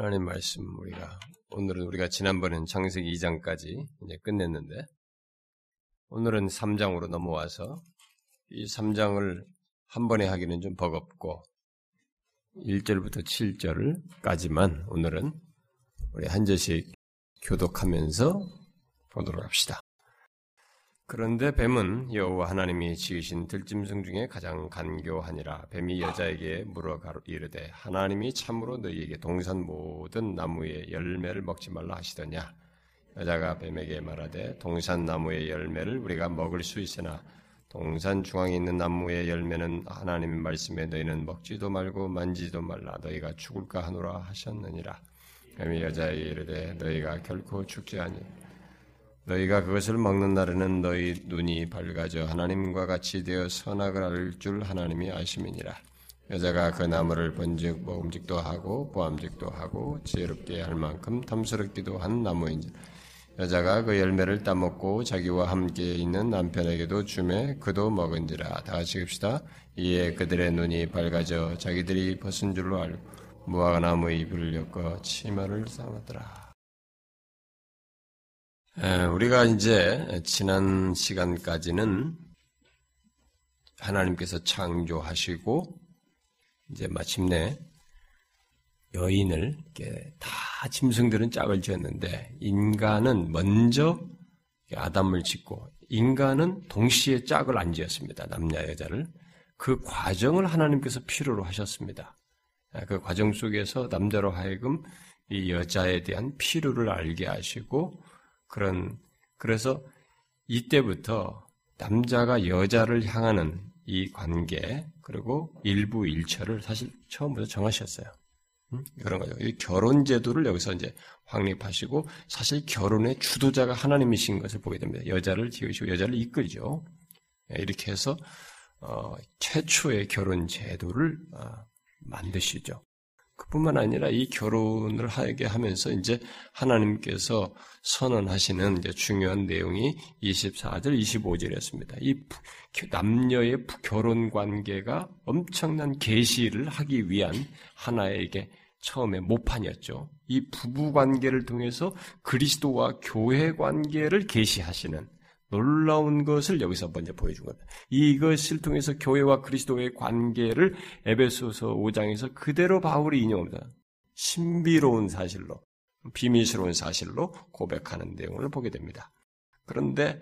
하나님 말씀 우리가 오늘은 우리가 지난번엔 창세기 2장까지 이제 끝냈는데 오늘은 3장으로 넘어와서 이 3장을 한 번에 하기는 좀 버겁고 1절부터 7절까지만 오늘은 우리 한 절씩 교독하면서 보도록 합시다. 그런데 뱀은 여호와 하나님이 지으신 들짐승 중에 가장 간교하니라. 뱀이 여자에게 물어 이르되 하나님이 참으로 너희에게 동산 모든 나무의 열매를 먹지 말라 하시더냐? 여자가 뱀에게 말하되 동산 나무의 열매를 우리가 먹을 수 있으나 동산 중앙에 있는 나무의 열매는 하나님의 말씀에 너희는 먹지도 말고 만지도 말라. 너희가 죽을까 하노라 하셨느니라. 뱀이 여자에게 이르되 너희가 결코 죽지 아니 너희가 그것을 먹는 날에는 너희 눈이 밝아져 하나님과 같이 되어 선악을 알 줄 하나님이 아심이니라. 여자가 그 나무를 본즉 먹음직도 하고 보암직도 하고 지혜롭게 할 만큼 탐스럽기도 한 나무인지 여자가 그 열매를 따먹고 자기와 함께 있는 남편에게도 주매 그도 먹은지라 다 같이 읍시다 이에 그들의 눈이 밝아져 자기들이 벗은 줄로 알고 무화과나무 잎을 엮어 치마를 삼았더라. 우리가 이제 지난 시간까지는 하나님께서 창조하시고 이제 마침내 여인을 다 짐승들은 짝을 지었는데 인간은 먼저 아담을 짓고 인간은 동시에 짝을 안 지었습니다. 남녀 여자를 그 과정을 하나님께서 필요로 하셨습니다. 그 과정 속에서 남자로 하여금 이 여자에 대한 필요를 알게 하시고 그런 그래서 이때부터 남자가 여자를 향하는 이 관계 그리고 일부 일처를 사실 처음부터 정하셨어요. 음? 그런 거죠. 이 결혼 제도를 여기서 이제 확립하시고 사실 결혼의 주도자가 하나님이신 것을 보게 됩니다. 여자를 지으시고 여자를 이끌죠. 예, 이렇게 해서 어, 최초의 결혼 제도를 어, 만드시죠. 그뿐만 아니라 이 결혼을 하게 하면서 이제 하나님께서 선언하시는 이제 중요한 내용이 24절, 25절이었습니다. 이 남녀의 결혼 관계가 엄청난 계시를 하기 위한 하나에게 처음에 모판이었죠. 이 부부 관계를 통해서 그리스도와 교회 관계를 계시하시는 놀라운 것을 여기서 먼저 보여준 겁니다. 이것을 통해서 교회와 그리스도의 관계를 에베소서 5장에서 그대로 바울이 인용합니다. 신비로운 사실로, 비밀스러운 사실로 고백하는 내용을 보게 됩니다. 그런데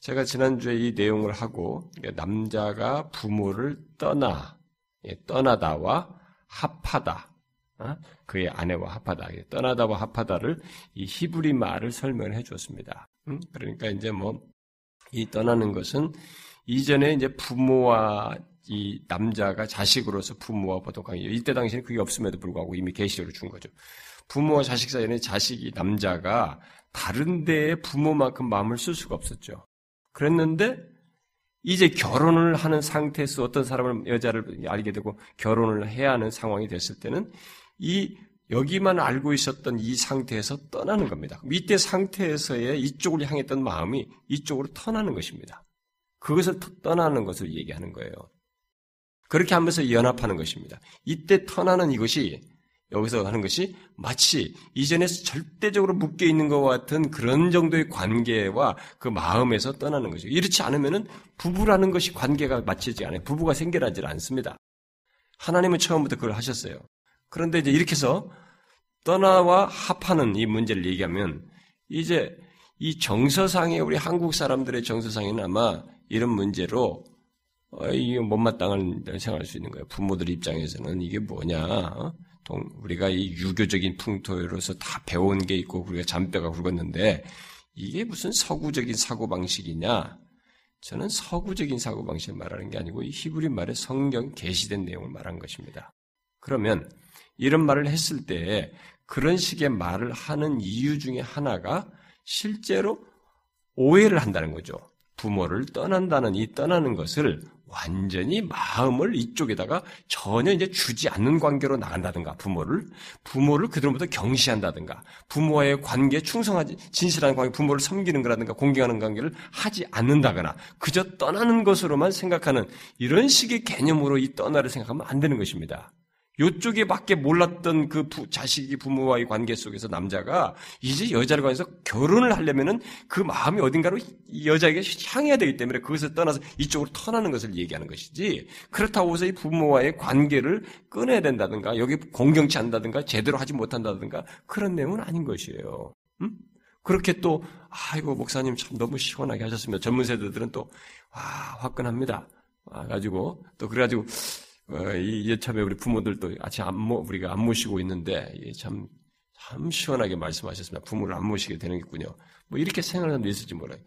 제가 지난주에 이 내용을 하고 남자가 부모를 떠나, 예, 떠나다와 합하다, 어? 그의 아내와 합하다, 떠나다와 합하다를 이 히브리 말을 설명을 해주었습니다. 그러니까 이제 뭐 이 떠나는 것은 이전에 이제 부모와 이 남자가 자식으로서 부모와 보통 관계 이때 당시에는 그게 없음에도 불구하고 이미 계시를 준 거죠. 부모와 자식 사이에는 자식이 남자가 다른 데에 부모만큼 마음을 쓸 수가 없었죠. 그랬는데 이제 결혼을 하는 상태에서 어떤 사람을 여자를 알게 되고 결혼을 해야 하는 상황이 됐을 때는 이 여기만 알고 있었던 이 상태에서 떠나는 겁니다. 이때 상태에서의 이쪽을 향했던 마음이 이쪽으로 터나는 것입니다. 그것을 떠나는 것을 얘기하는 거예요. 그렇게 하면서 연합하는 것입니다. 이때 터나는 이것이 여기서 하는 것이 마치 이전에 절대적으로 묶여 있는 것 같은 그런 정도의 관계와 그 마음에서 떠나는 것이죠. 이렇지 않으면은 부부라는 것이 관계가 맞지지 않아요. 부부가 생겨나질 않습니다. 하나님은 처음부터 그걸 하셨어요. 그런데 이제 이렇게 해서 떠나와 합하는 이 문제를 얘기하면 이제 이 정서상의 우리 한국 사람들의 정서상에는 아마 이런 문제로 어, 이게 못마땅한 생각할 수 있는 거예요. 부모들 입장에서는 이게 뭐냐? 어? 동, 우리가 이 유교적인 풍토로서 다 배운 게 있고 우리가 잔뼈가 굵었는데 이게 무슨 서구적인 사고 방식이냐? 저는 서구적인 사고 방식을 말하는 게 아니고 이 히브리 말의 성경 계시된 내용을 말한 것입니다. 그러면 이런 말을 했을 때 그런 식의 말을 하는 이유 중에 하나가 실제로 오해를 한다는 거죠. 부모를 떠난다는 이 떠나는 것을 완전히 마음을 이쪽에다가 전혀 이제 주지 않는 관계로 나간다든가 부모를 부모를 그들로부터 경시한다든가 부모와의 관계에 충성하지 진실한 관계 부모를 섬기는 거라든가 공경하는 관계를 하지 않는다거나 그저 떠나는 것으로만 생각하는 이런 식의 개념으로 이 떠나를 생각하면 안 되는 것입니다. 요쪽에 밖에 몰랐던 그 부, 자식이 부모와의 관계 속에서 남자가 이제 여자를 관해서 결혼을 하려면은 그 마음이 어딘가로 여자에게 향해야 되기 때문에 그것을 떠나서 이쪽으로 턴하는 것을 얘기하는 것이지 그렇다고 해서 이 부모와의 관계를 끊어야 된다든가 여기 공경치 않다든가 제대로 하지 못한다든가 그런 내용은 아닌 것이에요. 음? 그렇게 또 아이고 목사님 참 너무 시원하게 하셨습니다. 전문 세대들은 또 와, 화끈합니다. 와가지고 또 그래가지고 어, 이 참에 우리 부모들도 아침 안 모, 우리가 안 모시고 있는데, 참, 참 시원하게 말씀하셨습니다. 부모를 안 모시게 되는겠군요. 뭐 이렇게 생각하는 사람도 있을지 몰라요.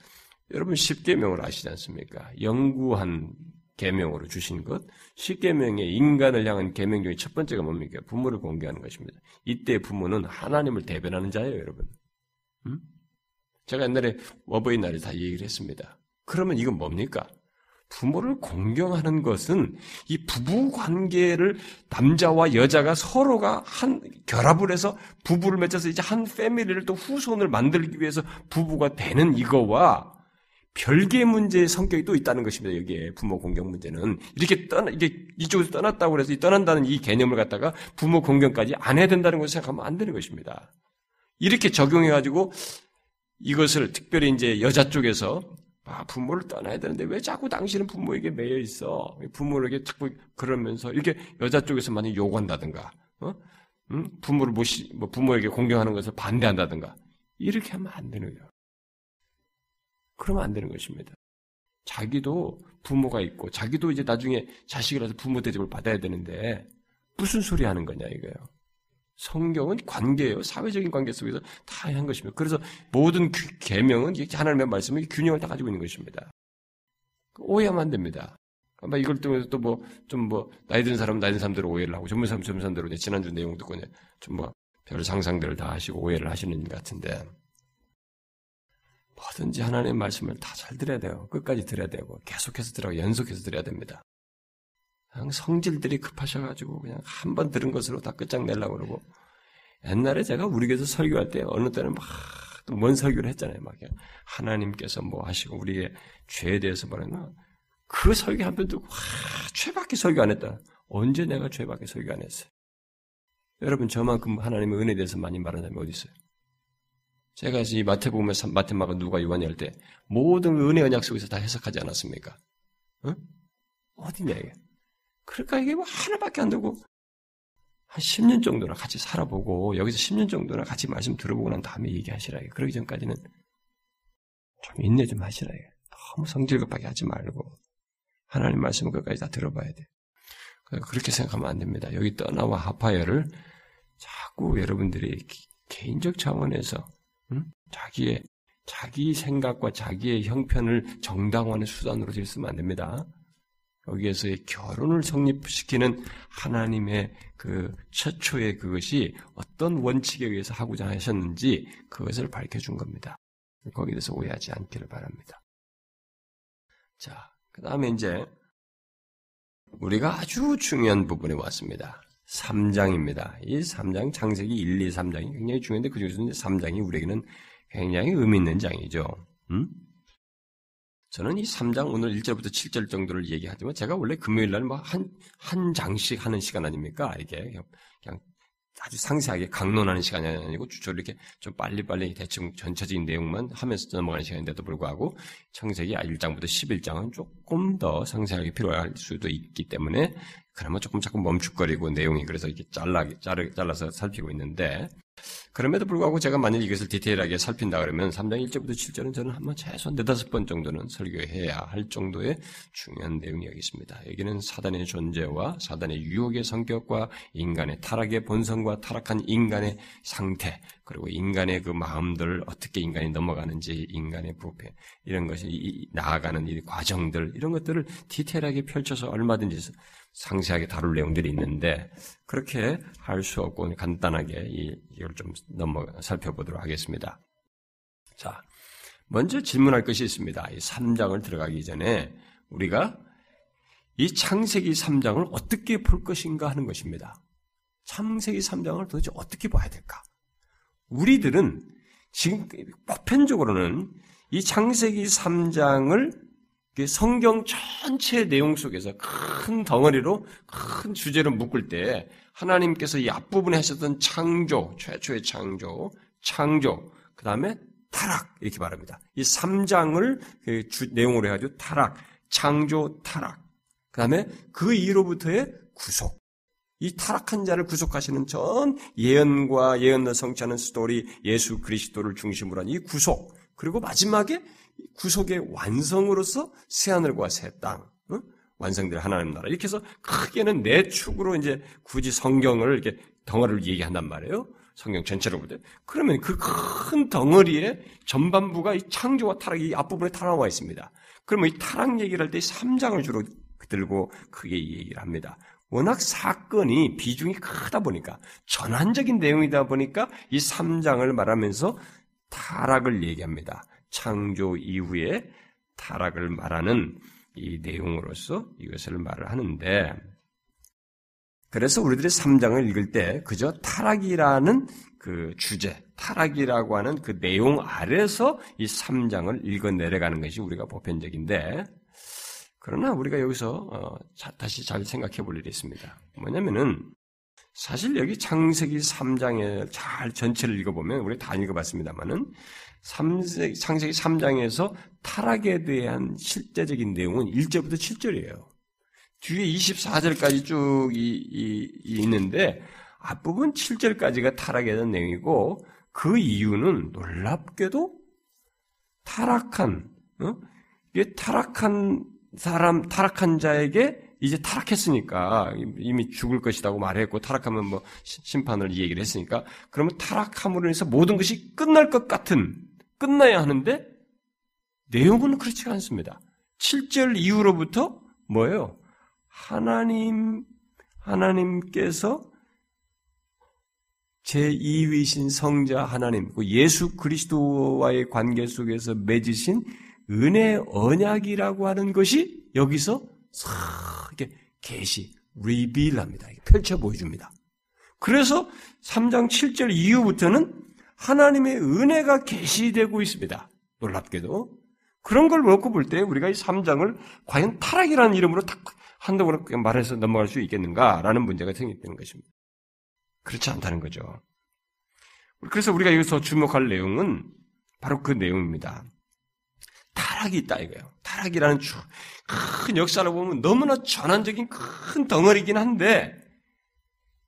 여러분 십계명을 아시지 않습니까? 영구한 계명으로 주신 것, 십계명의 인간을 향한 계명 중에 첫 번째가 뭡니까? 부모를 공개하는 것입니다. 이때 부모는 하나님을 대변하는 자예요, 여러분. 음? 제가 옛날에 어버이날에 다 얘기를 했습니다. 그러면 이건 뭡니까? 부모를 공경하는 것은 이 부부 관계를 남자와 여자가 서로가 한 결합을 해서 부부를 맺어서 이제 한 패밀리를 또 후손을 만들기 위해서 부부가 되는 이거와 별개의 문제의 성격이 또 있다는 것입니다. 여기에 부모 공경 문제는 이렇게 떠나 이게 이쪽에서 떠났다고 해서 떠난다는 이 개념을 갖다가 부모 공경까지 안 해야 된다는 것을 생각하면 안 되는 것입니다. 이렇게 적용해 가지고 이것을 특별히 이제 여자 쪽에서 아, 부모를 떠나야 되는데 왜 자꾸 당신은 부모에게 매여 있어? 부모에게 자꾸 그러면서 이렇게 여자 쪽에서 많이 요구한다든가, 어? 응? 부모를 모시, 뭐 부모에게 공경하는 것을 반대한다든가 이렇게 하면 안 되는 거예요. 그러면 안 되는 것입니다. 자기도 부모가 있고 자기도 이제 나중에 자식이라서 부모 대접을 받아야 되는데 무슨 소리 하는 거냐 이거예요. 성경은 관계예요. 사회적인 관계 속에서 다한 것입니다. 그래서 모든 계명은 하나님의 말씀을 균형을 다 가지고 있는 것입니다. 오해하면 안 됩니다. 아마 이걸 통해서 또 뭐, 좀 뭐, 나이 든 사람은 나이 든 사람대로 오해를 하고, 전문 사람 전문 사람대로 지난주 내용 듣고 좀 뭐, 별 상상들을 다 하시고 오해를 하시는 것 같은데, 뭐든지 하나님의 말씀을 다 잘 들어야 돼요. 끝까지 들어야 되고, 계속해서 들어가고, 연속해서 들어야 됩니다. 성질들이 급하셔가지고 그냥 한 번 들은 것으로 다 끝장내려고 그러고 옛날에 제가 우리 교회에서 설교할 때 어느 때는 막먼 설교를 했잖아요. 막 하나님께서 뭐 하시고 우리의 죄에 대해서 뭐랬나 그 설교 한번 듣고 와 죄밖에 설교 안 했다. 언제 내가 죄밖에 설교 안 했어요? 여러분 저만큼 하나님의 은혜에 대해서 많이 말하는 사람이 어디 있어요? 제가 이 마태복음 마태마가 누가 요한이 할 때 모든 은혜 언약 속에서 다 해석하지 않았습니까? 어? 어디냐 이게? 그러니까 이게 뭐 하나밖에 안 되고 한 10년 정도나 같이 살아보고 여기서 10년 정도나 같이 말씀 들어보고 난 다음에 얘기하시라. 그러기 전까지는 좀 인내 좀 하시라. 너무 성질급하게 하지 말고 하나님 말씀을 끝까지 다 들어봐야 돼. 그렇게 생각하면 안 됩니다. 여기 떠나와 하파야를 자꾸 여러분들이 개인적 차원에서 음? 자기의 자기 생각과 자기의 형편을 정당화하는 수단으로 쓰면 안 됩니다. 여기에서의 결혼을 성립시키는 하나님의 그 최초의 그것이 어떤 원칙에 의해서 하고자 하셨는지 그것을 밝혀준 겁니다. 거기에 대해서 오해하지 않기를 바랍니다. 자, 그 다음에 이제 우리가 아주 중요한 부분에 왔습니다. 3장입니다. 이 3장, 창세기 1, 2, 3장이 굉장히 중요한데 그 중에서 3장이 우리에게는 굉장히 의미 있는 장이죠. 음? 저는 이 3장 오늘 1절부터 7절 정도를 얘기하지만 제가 원래 금요일 날 뭐 한, 한 장씩 하는 시간 아닙니까? 이게 그냥 아주 상세하게 강론하는 시간이 아니고 주로 이렇게 좀 빨리빨리 대충 전체적인 내용만 하면서 넘어가는 시간인데도 불구하고 청세기 1장부터 11장은 조금 더 상세하게 필요할 수도 있기 때문에 그러면 조금 자꾸 멈칫거리고 내용이 그래서 이렇게 잘라, 잘라서 살피고 있는데 그럼에도 불구하고 제가 만약 이것을 디테일하게 살핀다 그러면 3장 1절부터 7절은 저는 한번 최소한 네다섯 번 정도는 설교해야 할 정도의 중요한 내용이 여기 있습니다. 여기는 사단의 존재와 사단의 유혹의 성격과 인간의 타락의 본성과 타락한 인간의 상태, 그리고 인간의 그 마음들을 어떻게 인간이 넘어가는지, 인간의 부패, 이런 것이 나아가는 이 과정들, 이런 것들을 디테일하게 펼쳐서 얼마든지 상세하게 다룰 내용들이 있는데 그렇게 할 수 없고 간단하게 이걸 좀 넘어 살펴보도록 하겠습니다. 자, 먼저 질문할 것이 있습니다. 이 3장을 들어가기 전에 우리가 이 창세기 3장을 어떻게 볼 것인가 하는 것입니다. 창세기 3장을 도대체 어떻게 봐야 될까? 우리들은 지금 보편적으로는 이 창세기 3장을 성경 전체 내용 속에서 큰 덩어리로 큰 주제를 묶을 때 하나님께서 이 앞부분에 하셨던 창조, 최초의 창조, 창조, 그 다음에 타락 이렇게 말합니다. 이 3장을 그 주, 내용으로 해가지고 타락, 창조, 타락, 그 다음에 그 이후로부터의 구속. 이 타락한 자를 구속하시는 전 예언과 예언을 성취하는 스토리, 예수 그리스도를 중심으로 한 이 구속, 그리고 마지막에 구속의 완성으로서 새 하늘과 새 땅, 어? 완성될 하나님 나라. 이렇게 해서 크게는 네 축으로 이제 굳이 성경을 이렇게 덩어리를 얘기한단 말이에요. 성경 전체로 볼 때. 그러면 그 큰 덩어리에 전반부가 이 창조와 타락 이 앞부분에 다 나와 있습니다. 그러면 이 타락 얘기를 할 때 3장을 주로 들고 크게 얘기를 합니다. 워낙 사건이 비중이 크다 보니까 전환적인 내용이다 보니까 이 3장을 말하면서 타락을 얘기합니다. 창조 이후에 타락을 말하는 이 내용으로서 이것을 말을 하는데 그래서 우리들이 3장을 읽을 때 그저 타락이라는 그 주제, 타락이라고 하는 그 내용 아래서 이 3장을 읽어 내려가는 것이 우리가 보편적인데 그러나 우리가 여기서 어, 다시 잘 생각해 볼 일이 있습니다. 뭐냐면은 사실 여기 창세기 3장에 잘 전체를 읽어보면 우리 다 읽어봤습니다만은 창세기 3장에서 타락에 대한 실제적인 내용은 1절부터 7절이에요. 뒤에 24절까지 쭉 이, 이, 이 있는데 앞부분 7절까지가 타락에 대한 내용이고 그 이유는 놀랍게도 타락한 어? 이게 타락한 사람 타락한 자에게 이제 타락했으니까 이미 죽을 것이라고 말했고 타락하면 뭐 심판을 이 얘기를 했으니까 그러면 타락함으로 인해서 모든 것이 끝날 것 같은 끝나야 하는데 내용은 그렇지가 않습니다. 7절 이후로부터 뭐예요? 하나님 하나님께서 제2위신 성자 하나님, 그 예수 그리스도와의 관계 속에서 맺으신 은혜 언약이라고 하는 것이 여기서 이렇게 계시, 리빌합니다. 펼쳐 보여줍니다. 그래서 3장 7절 이후부터는 하나님의 은혜가 계시되고 있습니다. 놀랍게도. 그런 걸 놓고 볼 때 우리가 이 3장을 과연 타락이라는 이름으로 딱 한다고 말해서 넘어갈 수 있겠는가라는 문제가 생기는 것입니다. 그렇지 않다는 거죠. 그래서 우리가 여기서 주목할 내용은 바로 그 내용입니다. 타락이 있다 이거예요. 타락이라는 큰 역사를 보면 너무나 전환적인 큰 덩어리긴 한데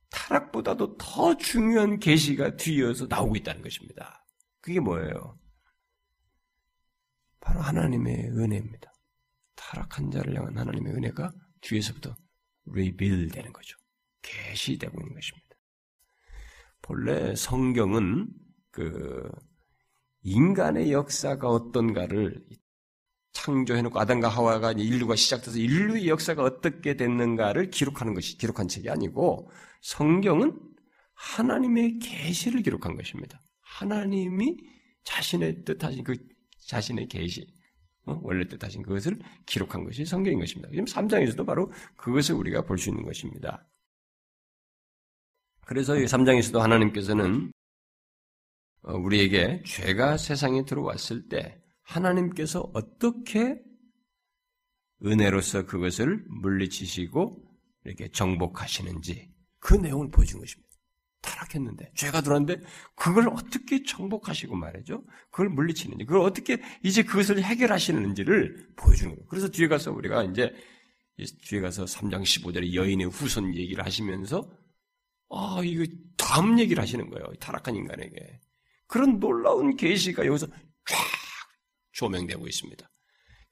타락보다도 더 중요한 계시가 뒤이어서 나오고 있다는 것입니다. 그게 뭐예요? 바로 하나님의 은혜입니다. 타락한 자를 향한 하나님의 은혜가 뒤에서부터 리빌 되는 거죠. 계시되고 있는 것입니다. 본래 성경은 그 인간의 역사가 어떤가를 창조해놓고 아담과 하와가 인류가 시작돼서 인류의 역사가 어떻게 됐는가를 기록하는 것이 기록한 책이 아니고 성경은 하나님의 계시를 기록한 것입니다. 하나님이 자신의 뜻하신 그 자신의 계시 어? 원래 뜻하신 그것을 기록한 것이 성경인 것입니다. 지금 3장에서도 바로 그것을 우리가 볼 수 있는 것입니다. 그래서 이 3장에서도 하나님께서는 어, 우리에게 죄가 세상에 들어왔을 때 하나님께서 어떻게 은혜로서 그것을 물리치시고 이렇게 정복하시는지 그 내용을 보여준 것입니다. 타락했는데 죄가 들어왔는데 그걸 어떻게 정복하시고 말이죠. 그걸 물리치는지 그걸 어떻게 이제 그것을 해결하시는지를 보여주는 거예요. 그래서 뒤에 가서 우리가 이제 뒤에 가서 3장 15절에 여인의 후손 얘기를 하시면서 아 이거 다음 얘기를 하시는 거예요. 타락한 인간에게 그런 놀라운 계시가 여기서 쫙 조명되고 있습니다.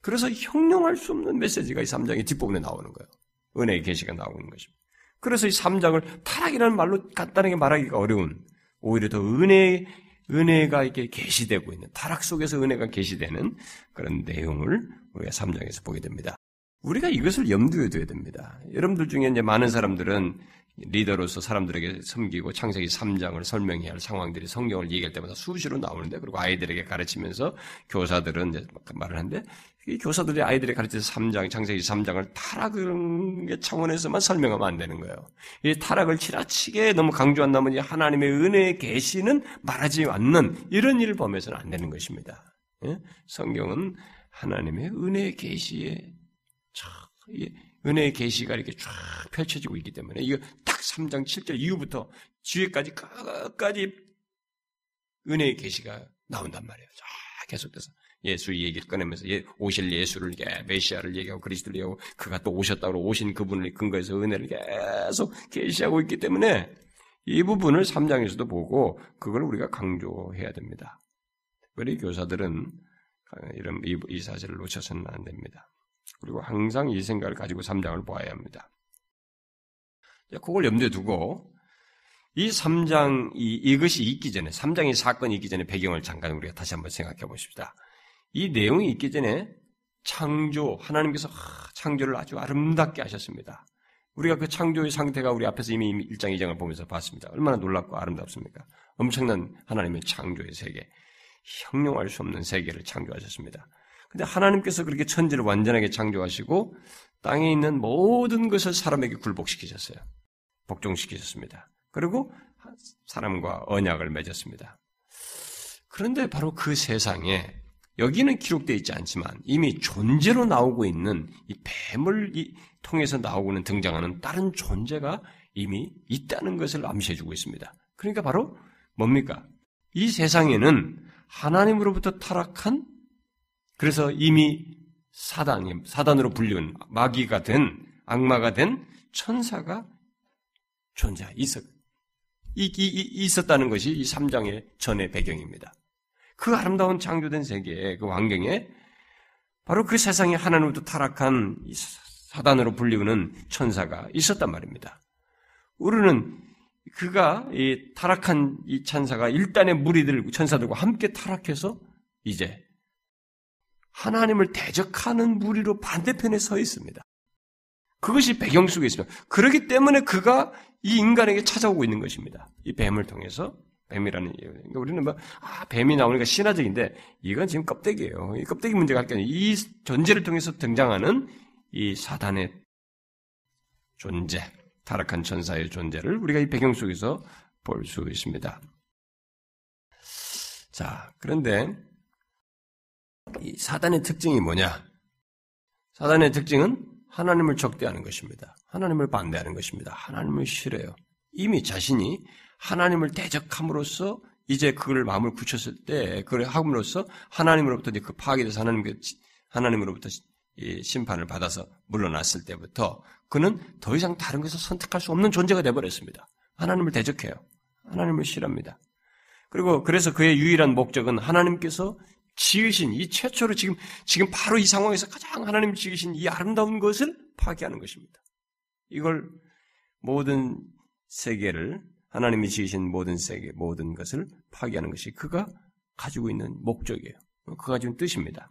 그래서 형용할 수 없는 메시지가 이 3장의 뒷부분에 나오는 거예요. 은혜의 계시가 나오는 것입니다. 그래서 이 3장을 타락이라는 말로 간단하게 말하기가 어려운 오히려 더 은혜 은혜가 이렇게 계시되고 있는 타락 속에서 은혜가 계시되는 그런 내용을 우리가 3장에서 보게 됩니다. 우리가 이것을 염두에 둬야 됩니다. 여러분들 중에 이제 많은 사람들은 리더로서 사람들에게 섬기고 창세기 3장을 설명해야 할 상황들이 성경을 얘기할 때마다 수시로 나오는데 그리고 아이들에게 가르치면서 교사들은 이제 말을 하는데 이 교사들이 아이들에게 가르치는 3장, 창세기 3장을 타락의 차원에서만 설명하면 안 되는 거예요. 이 타락을 지나치게 너무 강조한 나머지 하나님의 은혜의 계시는 말하지 않는 이런 일을 범해서는 안 되는 것입니다. 예? 성경은 하나님의 은혜의 계시에 은혜의 계시가 이렇게 쫙 펼쳐지고 있기 때문에 이거 딱 3장 7절 이후부터 뒤에까지 끝까지 은혜의 계시가 나온단 말이에요. 쫙 계속돼서 예수 얘기를 꺼내면서 예, 오실 예수를 예, 메시아를 얘기하고 그리스도를 얘기하고 그가 또 오셨다고 오신 그분을 근거해서 은혜를 계속 계시하고 있기 때문에 이 부분을 3장에서도 보고 그걸 우리가 강조해야 됩니다. 특별히 교사들은 이런 이, 이 사실을 놓쳐서는 안 됩니다. 그리고 항상 이 생각을 가지고 3장을 보아야 합니다. 그걸 염두에 두고 이 3장, 이, 이것이 있기 전에, 3장의 사건이 있기 전에 배경을 잠깐 우리가 다시 한번 생각해 보십시다. 이 내용이 있기 전에 창조, 하나님께서 창조를 아주 아름답게 하셨습니다. 우리가 그 창조의 상태가 우리 앞에서 이미 1장, 2장을 보면서 봤습니다. 얼마나 놀랍고 아름답습니까? 엄청난 하나님의 창조의 세계, 형용할 수 없는 세계를 창조하셨습니다. 근데 하나님께서 그렇게 천지를 완전하게 창조하시고 땅에 있는 모든 것을 사람에게 굴복시키셨어요. 복종시키셨습니다. 그리고 사람과 언약을 맺었습니다. 그런데 바로 그 세상에 여기는 기록되어 있지 않지만 이미 존재로 나오고 있는 이 뱀을 통해서 나오고는 등장하는 다른 존재가 이미 있다는 것을 암시해주고 있습니다. 그러니까 바로 뭡니까? 이 세상에는 하나님으로부터 타락한 그래서 이미 사단이 사단으로 불리운 마귀가 된 악마가 된 천사가 존재 있었 이, 이, 있었다는 것이 이 3장의 전의 배경입니다. 그 아름다운 창조된 세계의 그 환경에 바로 그 세상에 하나님으로부터 타락한 사단으로 불리우는 천사가 있었단 말입니다. 우리는 그가 이 타락한 이 천사가 일단의 무리들 천사들과 함께 타락해서 이제 하나님을 대적하는 무리로 반대편에 서 있습니다. 그것이 배경 속에 있습니다. 그렇기 때문에 그가 이 인간에게 찾아오고 있는 것입니다. 이 뱀을 통해서 뱀이라는 이유. 그러니까 우리는 뭐, 아, 뱀이 나오니까 신화적인데, 이건 지금 껍데기예요. 이 껍데기 문제가 아니라, 이 존재를 통해서 등장하는 이 사단의 존재, 타락한 천사의 존재를 우리가 이 배경 속에서 볼 수 있습니다. 자, 그런데, 이 사단의 특징이 뭐냐? 사단의 특징은 하나님을 적대하는 것입니다. 하나님을 반대하는 것입니다. 하나님을 싫어요. 이미 자신이 하나님을 대적함으로써 이제 그걸 마음을 굳혔을 때 그걸 함으로써 하나님으로부터 이제 그 파괴돼서 하나님 하나님으로부터 심판을 받아서 물러났을 때부터 그는 더 이상 다른 것을 선택할 수 없는 존재가 되어버렸습니다. 하나님을 대적해요. 하나님을 싫어합니다. 그리고 그래서 그의 유일한 목적은 하나님께서 지으신 이 최초로 지금 지금 바로 이 상황에서 가장 하나님 지으신 이 아름다운 것을 파괴하는 것입니다. 이걸 모든 세계를 하나님이 지으신 모든 세계, 모든 것을 파괴하는 것이 그가 가지고 있는 목적이에요. 그가 가지고 뜻입니다.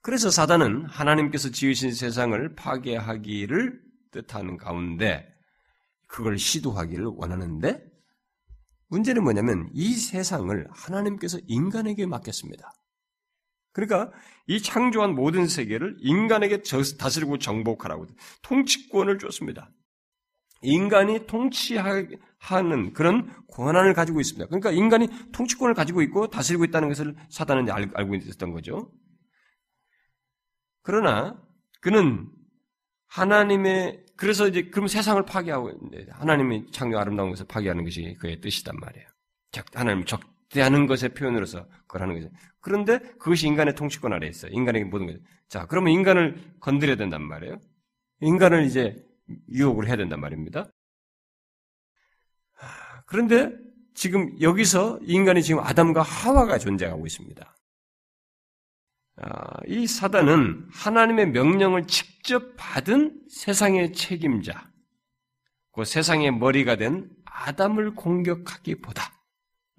그래서 사단은 하나님께서 지으신 세상을 파괴하기를 뜻하는 가운데 그걸 시도하기를 원하는데 문제는 뭐냐면 이 세상을 하나님께서 인간에게 맡겼습니다. 그러니까 이 창조한 모든 세계를 인간에게 다스리고 정복하라고 통치권을 줬습니다. 인간이 통치하는 그런 권한을 가지고 있습니다. 그러니까 인간이 통치권을 가지고 있고 다스리고 있다는 것을 사단은 알고 있었던 거죠. 그러나 그는 하나님의 그래서 이제 그럼 세상을 파괴하고 하나님이 창조 아름다운 것을 파괴하는 것이 그의 뜻이단 말이에요. 하나님 적대하는 것의 표현으로서 그걸 하는 거죠. 그런데 그것이 인간의 통치권 아래 있어요. 인간에게 모든 것. 자, 그러면 인간을 건드려야 된단 말이에요. 인간을 이제 유혹을 해야 된단 말입니다. 그런데 지금 여기서 인간이 지금 아담과 하와가 존재하고 있습니다. 아, 이 사단은 하나님의 명령을 직접 받은 세상의 책임자, 그 세상의 머리가 된 아담을 공격하기보다,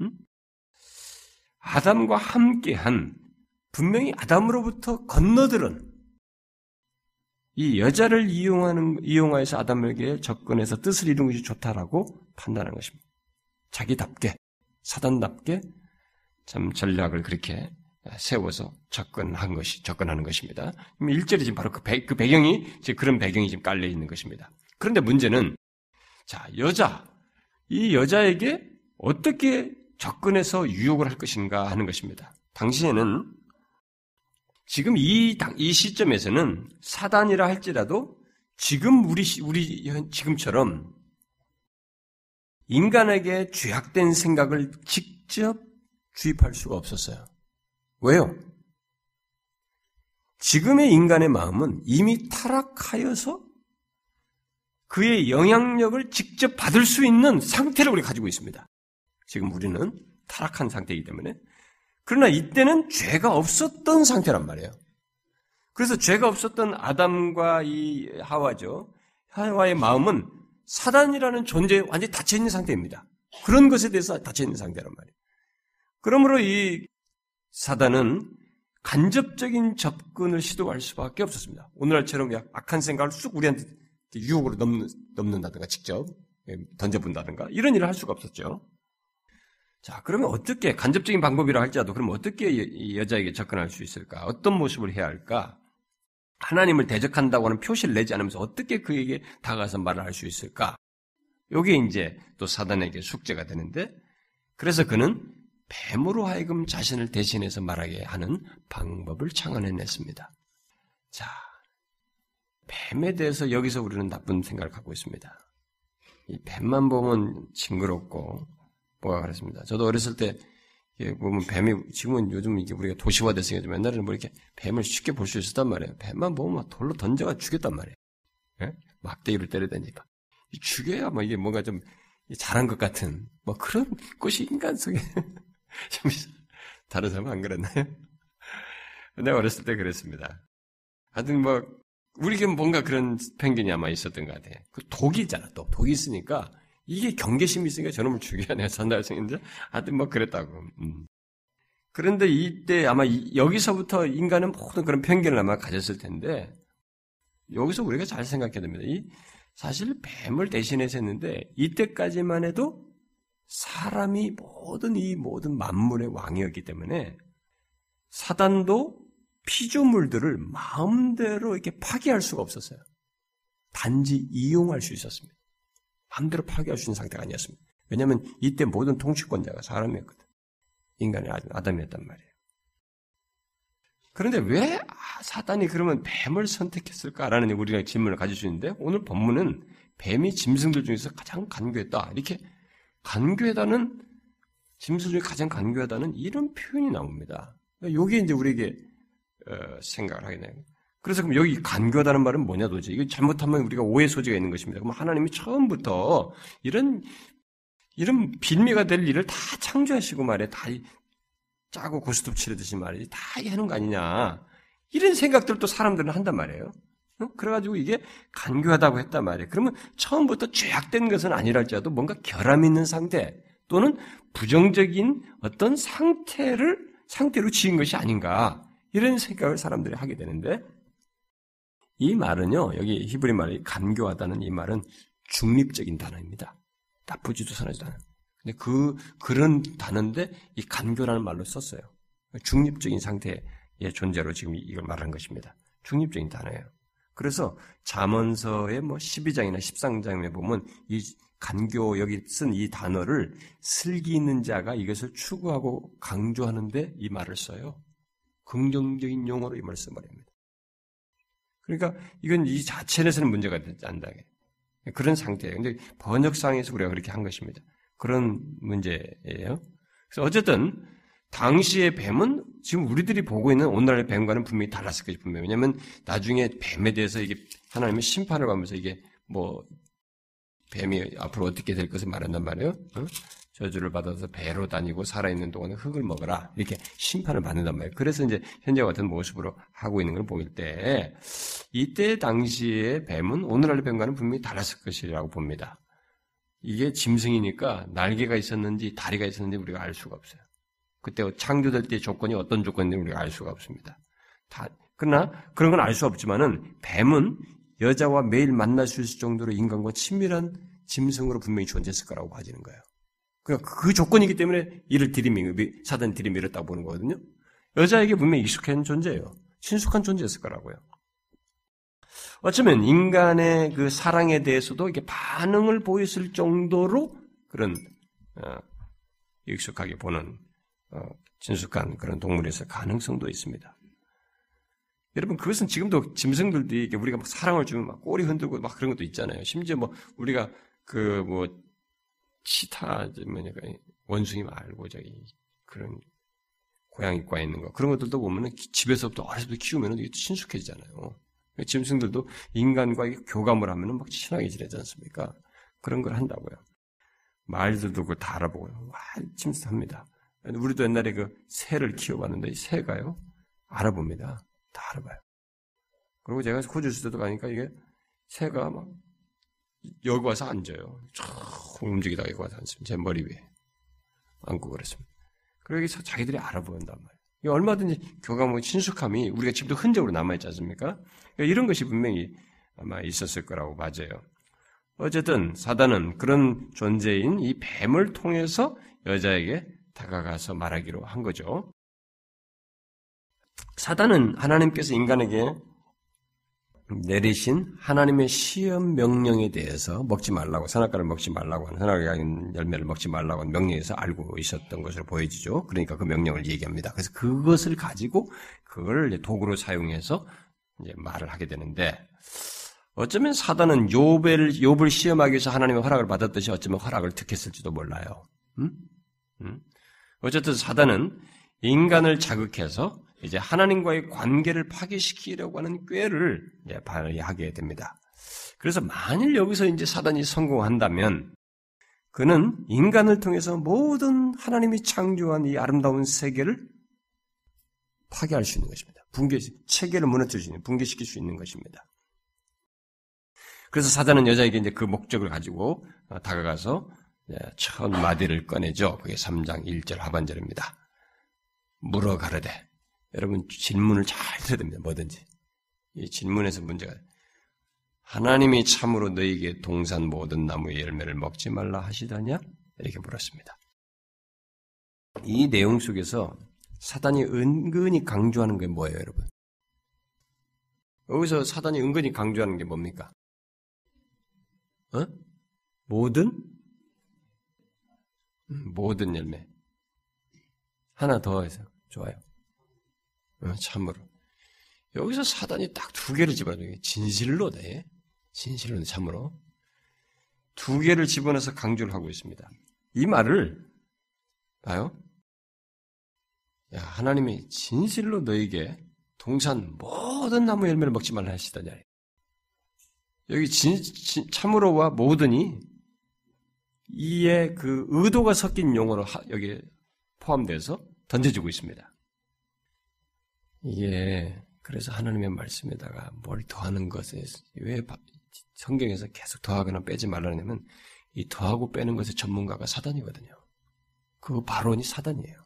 음? 아담과 함께한 분명히 아담으로부터 건너들은 이 여자를 이용하는, 이용하여서 아담에게 접근해서 뜻을 이루는 것이 좋다라고 판단하는 것입니다. 자기답게, 사단답게 참 전략을 그렇게 세워서 접근한 것이, 접근하는 것입니다. 1절에 지금 바로 그, 배, 그 배경이, 지금 그런 배경이 지금 깔려 있는 것입니다. 그런데 문제는, 자, 여자, 이 여자에게 어떻게 접근해서 유혹을 할 것인가 하는 것입니다. 당시에는 지금 이, 이 시점에서는 사단이라 할지라도 지금 우리, 우리, 지금처럼 인간에게 죄악된 생각을 직접 주입할 수가 없었어요. 왜요? 지금의 인간의 마음은 이미 타락하여서 그의 영향력을 직접 받을 수 있는 상태를 우리 가지고 있습니다. 지금 우리는 타락한 상태이기 때문에. 그러나 이때는 죄가 없었던 상태란 말이에요. 그래서 죄가 없었던 아담과 이 하와죠. 하와의 마음은 사단이라는 존재에 완전히 닫혀있는 상태입니다. 그런 것에 대해서 닫혀있는 상태란 말이에요. 그러므로 이 사단은 간접적인 접근을 시도할 수밖에 없었습니다. 오늘날처럼 악한 생각을 쑥 우리한테 유혹으로 넘는, 넘는다든가 직접 예, 던져본다든가 이런 일을 할 수가 없었죠. 자, 그러면 어떻게 간접적인 방법이라 할지라도 그럼 어떻게 여자에게 접근할 수 있을까? 어떤 모습을 해야 할까? 하나님을 대적한다고 하는 표시를 내지 않으면서 어떻게 그에게 다가가서 말을 할 수 있을까? 요게 이제 또 사단에게 숙제가 되는데 그래서 그는 뱀으로 하여금 자신을 대신해서 말하게 하는 방법을 창안해냈습니다. 자, 뱀에 대해서 여기서 우리는 나쁜 생각을 갖고 있습니다. 이 뱀만 보면 징그럽고 뭐가 그랬습니다. 저도 어렸을 때 보면 뱀이 지금은 요즘 이게 우리가 도시화됐으니까 옛날에는 뭐 이렇게 뱀을 쉽게 볼 수 있었단 말이에요. 뱀만 보면 막 돌로 던져가 죽였단 말이에요. 예? 막대기를 때려대니까 죽여야 뭐 이게 뭔가 좀 잘한 것 같은 뭐 그런 것이 인간 속에 좀 다른 사람은 안 그랬나요? 내가 어렸을 때 그랬습니다. 하여튼 뭐 우리에게 뭔가 그런 편견이 아마 있었던 것 같아요. 그 독이 있잖아, 또. 독이 있으니까, 이게 경계심이 있으니까 저놈을 죽여야 내가 할수있는데 하여튼 뭐 그랬다고. 음. 그런데 이때 아마 이, 여기서부터 인간은 모든 그런 편견을 아마 가졌을 텐데, 여기서 우리가 잘 생각해야 됩니다. 이, 사실 뱀을 대신해서 했는데, 이때까지만 해도 사람이 모든 이 모든 만물의 왕이었기 때문에, 사단도 피조물들을 마음대로 이렇게 파괴할 수가 없었어요. 단지 이용할 수 있었습니다. 마음대로 파괴할 수 있는 상태가 아니었습니다. 왜냐하면 이때 모든 통치권자가 사람이었거든. 인간의 아담이었단 말이에요. 그런데 왜 사단이 그러면 뱀을 선택했을까라는 우리가 질문을 가질 수 있는데 오늘 본문은 뱀이 짐승들 중에서 가장 간교했다. 이렇게 간교하다는 짐승 중에 가장 간교하다는 이런 표현이 나옵니다. 이게 이제 우리에게 어, 생각을 하게 돼요. 그래서 그럼 여기 간교하다는 말은 뭐냐 도대체? 이거 잘못하면 우리가 오해 소지가 있는 것입니다. 그럼 하나님이 처음부터 이런 이런 빌미가 될 일을 다 창조하시고 말이야. 다 짜고 고스톱 치르듯이 말이지. 다 하는 거 아니냐. 이런 생각들도 사람들은 한단 말이에요. 그래가지고 이게 간교하다고 했단 말이에요. 그러면 처음부터 죄악된 것은 아니랄지라도 뭔가 결함 있는 상태 또는 부정적인 어떤 상태를 상태로 지은 것이 아닌가. 이런 생각을 사람들이 하게 되는데 이 말은요 여기 히브리 말이 간교하다는 이 말은 중립적인 단어입니다. 나쁘지도 선하지도 않아요. 근데 그 그런 단어인데 이 간교라는 말로 썼어요. 중립적인 상태의 존재로 지금 이걸 말하는 것입니다. 중립적인 단어예요. 그래서 잠언서의 뭐 12장이나 13장에 보면 이 간교 여기 쓴 이 단어를 슬기 있는 자가 이것을 추구하고 강조하는데 이 말을 써요. 긍정적인 용어로 이 말씀 말입니다. 그러니까 이건 이 자체에서는 문제가 않다. 그런 상태예요. 근데 번역상에서 우리가 그렇게 한 것입니다. 그런 문제예요. 그래서 어쨌든 당시의 뱀은 지금 우리들이 보고 있는 오늘날의 뱀과는 분명히 달랐을 것이 분명히 왜냐하면 나중에 뱀에 대해서 이게 하나님의 심판을 하면서 이게 뭐 뱀이 앞으로 어떻게 될 것을 말한단 말이에요. 어? 저주를 받아서 배로 다니고 살아있는 동안에 흙을 먹어라. 이렇게 심판을 받는단 말이에요. 그래서 이제 현재 같은 모습으로 하고 있는 걸 보일 때, 이때 당시의 뱀은 오늘날의 뱀과는 분명히 달랐을 것이라고 봅니다. 이게 짐승이니까 날개가 있었는지 다리가 있었는지 우리가 알 수가 없어요. 그때 창조될 때 조건이 어떤 조건인지 우리가 알 수가 없습니다. 다, 그러나 그런 건 알 수 없지만은 뱀은 여자와 매일 만날 수 있을 정도로 인간과 친밀한 짐승으로 분명히 존재했을 거라고 봐지는 거예요. 그러니까 그 조건이기 때문에 이를 들이미, 사단 들이밀었다고 보는 거거든요. 여자에게 분명히 익숙한 존재예요. 친숙한 존재였을 거라고요. 어쩌면 인간의 그 사랑에 대해서도 이렇게 반응을 보였을 정도로 그런 어, 익숙하게 보는 어, 친숙한 그런 동물에서 가능성도 있습니다. 여러분 그것은 지금도 짐승들도 이게 우리가 막 사랑을 주면 막 꼬리 흔들고 막 그런 것도 있잖아요. 심지어 뭐 우리가 그 뭐 치타 뭐냐까 원숭이 말고 저기 그런 고양이과에 있는 거 그런 것들도 보면은 집에서부터 어려서부터 키우면은 이게 친숙해지잖아요. 짐승들도 인간과 교감을 하면은 막 친하게 지내지 않습니까? 그런 걸 한다고요. 말들도 그걸 다 알아보고 와 침습합니다. 우리도 옛날에 그 새를 키워봤는데 이 새가요 알아봅니다. 다 알아봐요. 그리고 제가 호주 있을 때도 가니까 이게 새가 막 여기 와서 앉아요. 쫙 움직이다가 여기 와서 앉습니다. 제 머리 위에 앉고 그랬습니다. 그리고 여기서 자기들이 알아보는단 말이에요. 얼마든지 교감의 친숙함이 우리가 지금도 흔적으로 남아있지 않습니까? 그러니까 이런 것이 분명히 아마 있었을 거라고 맞아요. 어쨌든 사단은 그런 존재인 이 뱀을 통해서 여자에게 다가가서 말하기로 한 거죠. 사단은 하나님께서 인간에게 내리신 하나님의 시험 명령에 대해서 먹지 말라고 선악과를 먹지 말라고 하는 선악과 열매를 먹지 말라고 하는 명령에서 알고 있었던 것으로 보여지죠. 그러니까 그 명령을 얘기합니다. 그래서 그것을 가지고 그걸 도구로 사용해서 이제 말을 하게 되는데 어쩌면 사단은 요배를 욥을 시험하기 위해서 하나님의 허락을 받았듯이 어쩌면 허락을 득했을지도 몰라요. 음? 음? 어쨌든 사단은 인간을 자극해서 이제 하나님과의 관계를 파괴시키려고 하는 꾀를 발휘하게 됩니다. 그래서 만일 여기서 이제 사단이 성공한다면 그는 인간을 통해서 모든 하나님이 창조한 이 아름다운 세계를 파괴할 수 있는 것입니다. 붕괴, 체계를 무너뜨릴 수 있는, 붕괴시킬 수 있는 것입니다. 그래서 사단은 여자에게 이제 그 목적을 가지고 다가가서 첫 마디를 꺼내죠. 그게 3장 1절 하반절입니다. 물어 가르되. 여러분 질문을 잘 들어야 됩니다. 뭐든지. 이 질문에서 문제가 하나님이 참으로 너에게 동산 모든 나무의 열매를 먹지 말라 하시더냐? 이렇게 물었습니다. 이 내용 속에서 사단이 은근히 강조하는 게 뭐예요, 여러분? 여기서 사단이 은근히 강조하는 게 뭡니까? 어? 모든 음, 모든 열매 하나 더 해서 좋아요. 어, 참으로 여기서 사단이 딱 두 개를 집어넣어요. 진실로 네, 진실로 참으로 두 개를 집어넣어서 강조를 하고 있습니다. 이 말을 봐요. 야, 하나님이 진실로 너에게 동산 모든 나무 열매를 먹지 말라 하시더냐. 여기 진, 진, 참으로와 모든이 이에 그 의도가 섞인 용어로 하, 여기 포함돼서 던져지고 있습니다. 이게 그래서 하나님의 말씀에다가 뭘 더하는 것에 왜 성경에서 계속 더하거나 빼지 말라냐면 이 더하고 빼는 것의 전문가가 사단이거든요. 그 발언이 사단이에요.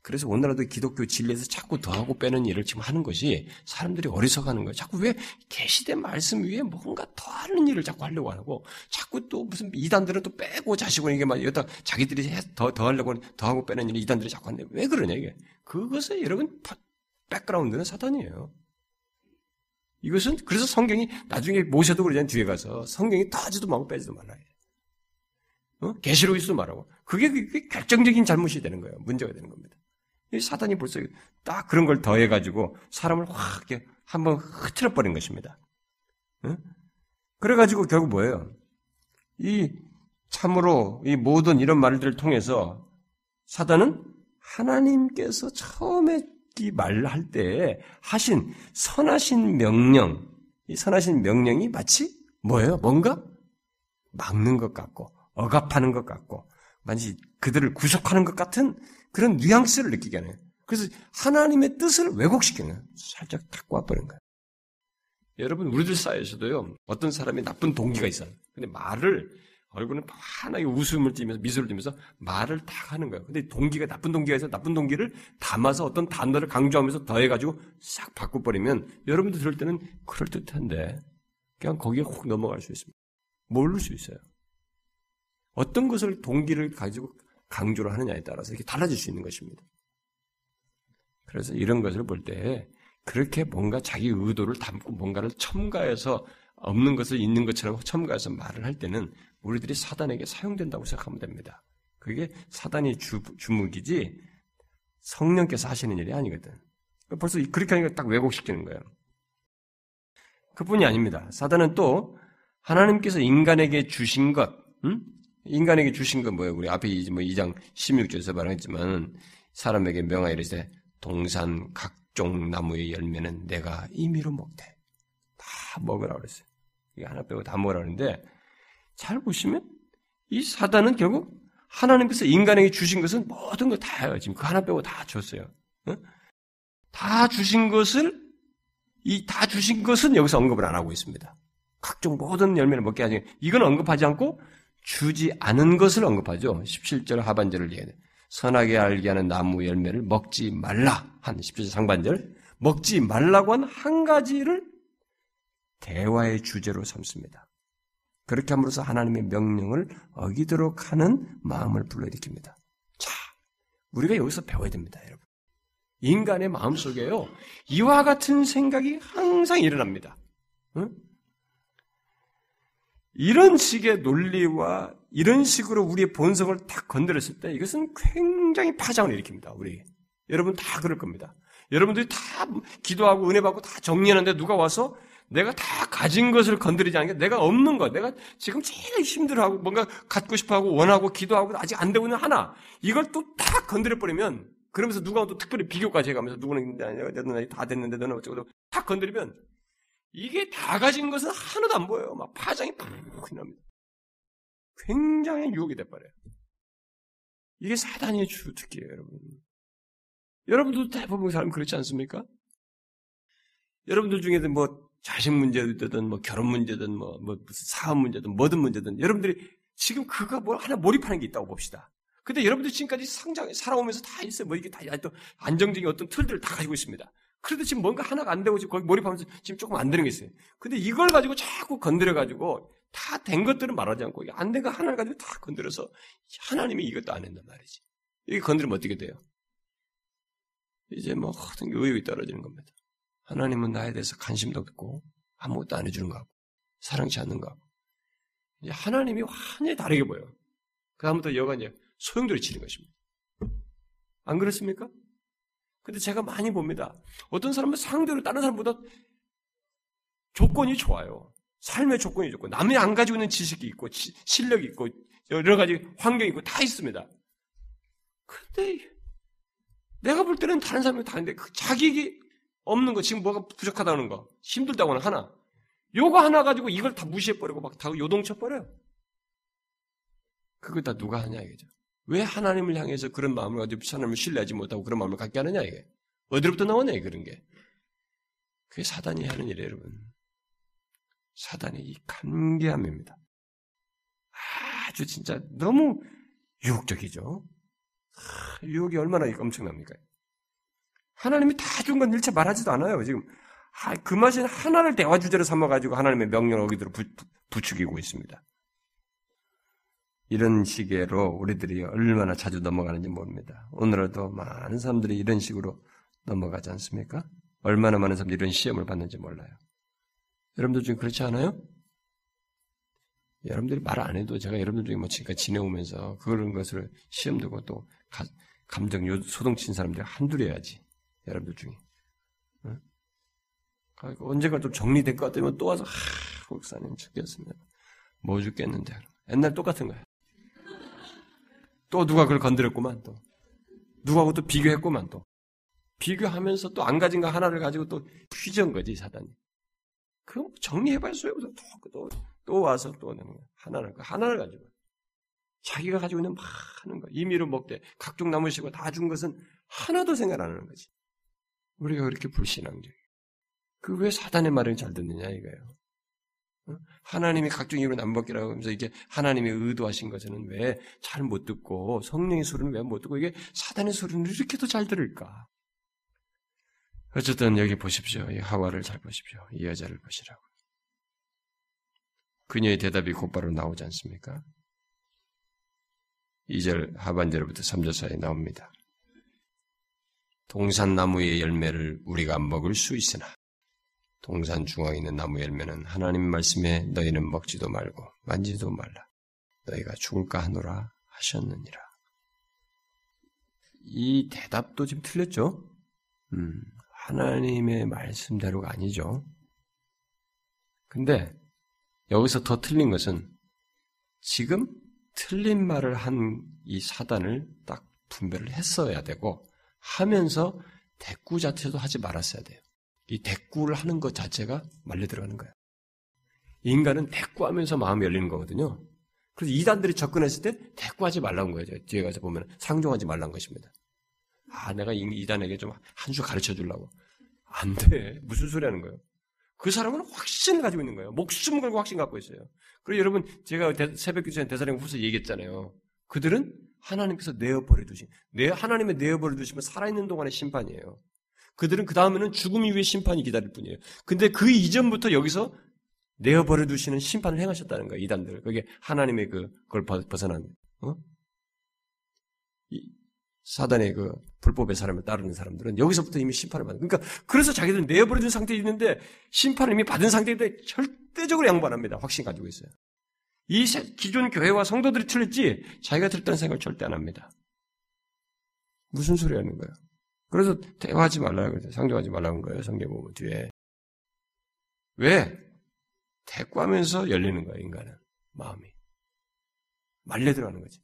그래서 오늘날도 기독교 진리에서 자꾸 더하고 빼는 일을 지금 하는 것이 사람들이 어리석어하는 거예요. 자꾸 왜 계시된 말씀 위에 뭔가 더하는 일을 자꾸 하려고 하고 자꾸 또 무슨 이단들은 또 빼고 자시고 이게 막 여기다 자기들이 더 더하려고 더하고 빼는 일을 이단들이 자꾸 하는데 왜 그러냐 이게 그것은 여러분 백그라운드는 사단이에요. 이것은 그래서 성경이 나중에 모셔도 그러잖아요. 뒤에 가서 성경이 더하지도 말고 빼지도 말라. 어? 계시록이지도 말하고 그게, 그게 결정적인 잘못이 되는 거예요. 문제가 되는 겁니다. 사단이 벌써 딱 그런 걸 더해가지고 사람을 확 이렇게 한번 흐트려 버린 것입니다. 응? 그래가지고 결국 뭐예요? 이 참으로 이 모든 이런 말들을 통해서 사단은 하나님께서 처음에 이 말을 할 때 하신 선하신 명령, 이 선하신 명령이 마치 뭐예요? 뭔가 막는 것 같고 억압하는 것 같고 마치 그들을 구속하는 것 같은 그런 뉘앙스를 느끼게 거예요. 그래서 하나님의 뜻을 왜곡시키는 거예요. 살짝 탁 꽈버린 거예요. 여러분, 우리들 사이에서도요, 어떤 사람이 나쁜 동기가 있어요. 근데 말을, 얼굴은 환하게 웃음을 띠면서, 미소를 띠면서 말을 탁 하는 거예요. 근데 동기가, 나쁜 동기가 있어 나쁜 동기를 담아서 어떤 단어를 강조하면서 더해가지고 싹 바꿔버리면, 여러분들 들을 때는 그럴 듯한데, 그냥 거기에 훅 넘어갈 수 있습니다. 모를 수 있어요. 어떤 것을 동기를 가지고 강조를 하느냐에 따라서 이렇게 달라질 수 있는 것입니다. 그래서 이런 것을 볼 때 그렇게 뭔가 자기 의도를 담고 뭔가를 첨가해서 없는 것을 있는 것처럼 첨가해서 말을 할 때는 우리들이 사단에게 사용된다고 생각하면 됩니다. 그게 사단이 주, 주묵이지 성령께서 하시는 일이 아니거든. 벌써 그렇게 하니까 딱 왜곡시키는 거예요. 그뿐이 아닙니다. 사단은 또 하나님께서 인간에게 주신 것, 음? 인간에게 주신 건 뭐예요? 우리 앞에 뭐 2장 16절에서 말했지만 사람에게 명하여 이르되 동산 각종 나무의 열매는 내가 임의로 먹되 다 먹으라 그랬어요. 이게 하나 빼고 다 먹으라 그러는데 잘 보시면 이 사단은 결국 하나님께서 인간에게 주신 것은 모든 걸 다예요. 지금 그 하나 빼고 다 줬어요. 어? 다 주신 것을 이 다 주신 것은 여기서 언급을 안 하고 있습니다. 각종 모든 열매를 먹게 하지 이건 언급하지 않고 주지 않은 것을 언급하죠. 17절 하반절을 얘기해. 선하게 알게 하는 나무 열매를 먹지 말라. 한 17절 상반절. 먹지 말라고 한 한 가지를 대화의 주제로 삼습니다. 그렇게 함으로써 하나님의 명령을 어기도록 하는 마음을 불러일으킵니다. 자, 우리가 여기서 배워야 됩니다, 여러분. 인간의 마음 속에요, 이와 같은 생각이 항상 일어납니다. 응? 이런 식의 논리와 이런 식으로 우리의 본성을 딱 건드렸을 때 이것은 굉장히 파장을 일으킵니다. 우리 여러분 다 그럴 겁니다. 여러분들이 다 기도하고 은혜 받고 다 정리하는데 누가 와서 내가 다 가진 것을 건드리지 않는 게 내가 없는 것, 내가 지금 제일 힘들어하고 뭔가 갖고 싶어하고 원하고 기도하고 아직 안 되고 있는 하나 이걸 또 딱 건드려 버리면 그러면서 누가 또 특별히 비교까지 해가면서 누구는 너는 다 됐는데 너는 어쩌고 딱 건드리면 이게 다 가진 것은 하나도 안 보여요. 막 파장이 푹 납니다. 굉장히 유혹이 돼버려요. 이게 사단의 주특기예요, 여러분. 여러분도 대부분 사람 그렇지 않습니까? 여러분들 중에도 뭐 자식 문제든 뭐 결혼 문제든 뭐, 뭐 무슨 사업 문제든 뭐든 문제든 여러분들이 지금 그거 뭐 하나 몰입하는 게 있다고 봅시다. 근데 여러분들 지금까지 상장 살아오면서 다 있어요. 뭐 이게 다 또 안정적인 어떤 틀들을 다 가지고 있습니다. 그래도 지금 뭔가 하나가 안 되고 지금 거기 몰입하면서 지금 조금 안 되는 게 있어요. 근데 이걸 가지고 자꾸 건드려 가지고 다 된 것들은 말하지 않고 안 된 거 하나를 가지고 다 건드려서 하나님이 이것도 안 했단 말이지. 이게 건드리면 어떻게 돼요? 이제 뭐 모든 게 의욕이 떨어지는 겁니다. 하나님은 나에 대해서 관심도 없고 아무것도 안 해주는 거 같고 사랑치 않는 거 같고 이제 하나님이 완전히 다르게 보여요. 그 다음부터 여가 이제 소용돌이 치는 것입니다. 안 그렇습니까? 근데 제가 많이 봅니다. 어떤 사람은 상대로 다른 사람보다 조건이 좋아요. 삶의 조건이 좋고 남이 안 가지고 있는 지식이 있고 지, 실력이 있고 여러 가지 환경이 있고 다 있습니다. 근데 내가 볼 때는 다른 사람이 다른데 그 자기 없는 거 지금 뭐가 부족하다는 거 힘들다고는 하나. 요거 하나 가지고 이걸 다 무시해버리고 막 다 요동쳐버려요. 그걸 다 누가 하냐 이거죠. 왜 하나님을 향해서 그런 마음을 어디 하나님을 신뢰하지 못하고 그런 마음을 갖게 하느냐 이게. 어디로부터 나오냐 그런 게. 그게 사단이 하는 일이에요 여러분. 사단의 이 간계함입니다. 아주 진짜 너무 유혹적이죠. 유혹이 얼마나 엄청납니까 하나님이 다 준 건 일체 말하지도 않아요 지금 그 맛은 하나를 대화 주제로 삼아 가지고 하나님의 명령을 어기도록 부추기고 있습니다 이런 식으로 우리들이 얼마나 자주 넘어가는지 모릅니다. 오늘도 많은 사람들이 이런 식으로 넘어가지 않습니까? 얼마나 많은 사람들이 이런 시험을 받는지 몰라요. 여러분들 중에 그렇지 않아요? 여러분들이 말 안 해도 제가 여러분들 중에 뭐 지금까지 지내오면서 그런 것을 시험 두고 또 가, 감정 소동친 사람들 한둘이야지. 여러분들 중에. 응? 언젠가 좀 정리된 것 같으면 또 와서, 하, 목사님 죽겠습니다. 뭐 죽겠는데. 옛날 똑같은 거야. 또 누가 그걸 건드렸구만 또. 누가하고 또 비교했구만 또. 비교하면서 또 안 가진 거 하나를 가지고 또 휘저은 거지 사단이. 그 정리해봐야 소용없어. 또, 또, 또 와서 또 하나를 하나를 가지고 자기가 가지고 있는 많은 거 임의로 먹되 각종 나무시고 다 준 것은 하나도 생각 안 하는 거지. 우리가 그렇게 불신앙적이. 그왜 사단의 말을 잘 듣느냐 이거예요. 하나님이 각종 이유로 남먹기라고 하면서 이게 하나님이 의도하신 것은 왜 잘 못 듣고 성령의 소리는 왜 못 듣고 이게 사단의 소리는 이렇게도 잘 들을까? 어쨌든 여기 보십시오. 이 하와를 잘 보십시오. 이 여자를 보시라고. 그녀의 대답이 곧바로 나오지 않습니까? 2절 하반절부터 3절 사이에 나옵니다. 동산나무의 열매를 우리가 먹을 수 있으나 동산 중앙에 있는 나무 열매는 하나님 말씀에 너희는 먹지도 말고 만지도 말라. 너희가 죽을까 하노라 하셨느니라. 이 대답도 지금 틀렸죠? 음, 하나님의 말씀대로가 아니죠. 근데 여기서 더 틀린 것은 지금 틀린 말을 한 이 사단을 딱 분별을 했어야 되고 하면서 대꾸 자체도 하지 말았어야 돼요. 이 대꾸를 하는 것 자체가 말려 들어가는 거예요. 인간은 대꾸하면서 마음이 열리는 거거든요. 그래서 이단들이 접근했을 때 대꾸하지 말라는 거예요. 뒤에 가서 보면 상종하지 말라는 것입니다. 아, 내가 이단에게 좀 한 수 가르쳐 주려고. 안 돼. 무슨 소리 하는 거예요? 그 사람은 확신을 가지고 있는 거예요. 목숨 걸고 확신 갖고 있어요. 그리고 여러분, 제가 새벽 기도에 대사령 후서 얘기했잖아요. 그들은 하나님께서 내어버려 두신, 내, 하나님의 내어버려 두시면 살아있는 동안의 심판이에요. 그들은 그 다음에는 죽음 이후의 심판이 기다릴 뿐이에요. 근데 그 이전부터 여기서 내어버려 두시는 심판을 행하셨다는 거예요, 이단들. 그게 하나님의 그, 그걸 벗어난, 어? 사단의 그 불법의 사람을 따르는 사람들은 여기서부터 이미 심판을 받는. 그러니까 그래서 자기들은 내버려둔 상태에 있는데 심판을 이미 받은 상태인데 절대적으로 양보 안 합니다. 확신 가지고 있어요. 이 기존 교회와 성도들이 틀렸지 자기가 틀렸다는 생각을 절대 안 합니다. 무슨 소리 하는 거예요? 그래서 대화하지 말라고 그러죠. 상종하지 말라는 거예요. 성경 보면 뒤에. 왜? 대꾸하면서 열리는 거예요, 인간은. 마음이. 말려 들어가는 거지.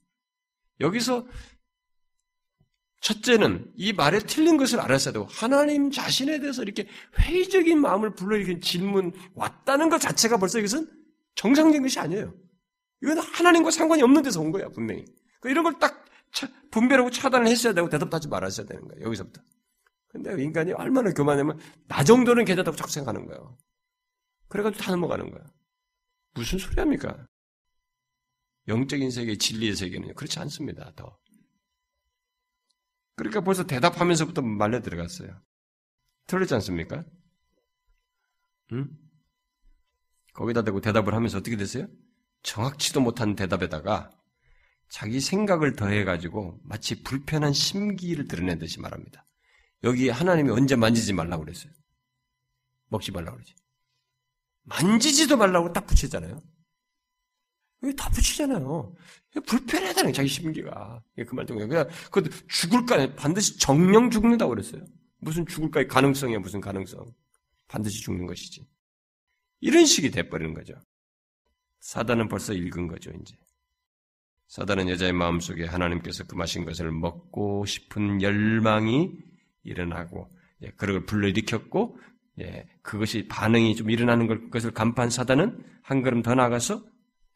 여기서 첫째는 이 말에 틀린 것을 알았어야 되고 하나님 자신에 대해서 이렇게 회의적인 마음을 불러일으킨 질문 왔다는 것 자체가 벌써 이것은 정상적인 것이 아니에요. 이건 하나님과 상관이 없는 데서 온 거야 분명히. 그러니까 이런 걸 딱 분별하고 차단을 했어야 되고 대답도 하지 말았어야 되는 거예요. 여기서부터. 근데 인간이 얼마나 교만하면 나 정도는 괜찮다고 자꾸 생각하는 거예요. 그래가지고 다 넘어가는 거야. 무슨 소리 합니까? 영적인 세계, 진리의 세계는 그렇지 않습니다. 더. 그러니까 벌써 대답하면서부터 말려 들어갔어요. 틀렸지 않습니까? 응? 거기다 대고 대답을 하면서 어떻게 됐어요? 정확치도 못한 대답에다가 자기 생각을 더해가지고 마치 불편한 심기를 드러낸 듯이 말합니다. 여기 하나님이 언제 만지지 말라고 그랬어요? 먹지 말라고 그러지. 만지지도 말라고 딱 붙이잖아요. 다 붙이잖아요. 불편하다는 자기 심기가. 그 말 때문에. 그냥, 그 죽을까, 반드시 정령 죽는다고 그랬어요. 무슨 죽을까의 가능성이야, 무슨 가능성. 반드시 죽는 것이지. 이런 식이 돼버리는 거죠. 사단은 벌써 읽은 거죠, 이제. 사단은 여자의 마음속에 하나님께서 금하신 것을 먹고 싶은 열망이 일어나고, 예, 그걸 불러일으켰고, 예, 그것이 반응이 좀 일어나는 것을 간파한 사단은 한 걸음 더 나가서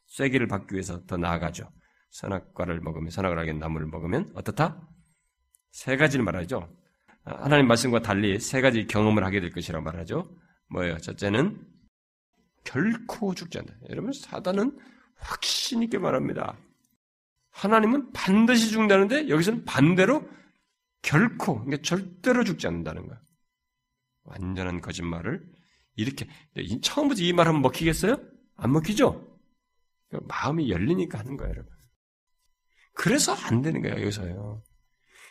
쐐기를 받기 위해서 더 나아가죠. 선악과를 먹으면 선악을 하게 나무를 먹으면 어떻다? 세 가지를 말하죠. 하나님 말씀과 달리 세 가지 경험을 하게 될 것이라고 말하죠. 뭐예요? 첫째는 결코 죽지 않는다. 여러분 사단은 확신 있게 말합니다. 하나님은 반드시 죽는다는데 여기서는 반대로 결코, 그러니까 절대로 죽지 않는다는 거야. 완전한 거짓말을 이렇게 처음부터 이 말하면 먹히겠어요? 안 먹히죠? 마음이 열리니까 하는 거예요, 여러분. 그래서 안 되는 거예요, 여기서요.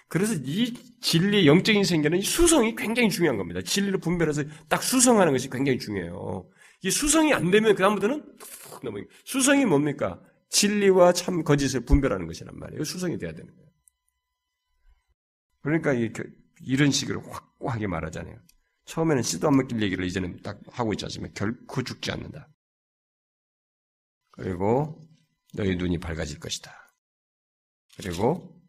그래서 이 진리 영적인 생계는 수성이 굉장히 중요한 겁니다. 진리를 분별해서 딱 수성하는 것이 굉장히 중요해요. 이 수성이 안 되면 그 다음부터는 너무 수성이 뭡니까? 진리와 참 거짓을 분별하는 것이란 말이에요. 수성이 돼야 되는 거예요. 그러니까 이런 식으로 확고하게 말하잖아요. 처음에는 씨도 안 먹길 얘기를 이제는 딱 하고 있지 않습니까? 결코 죽지 않는다. 그리고 너희 눈이 밝아질 것이다. 그리고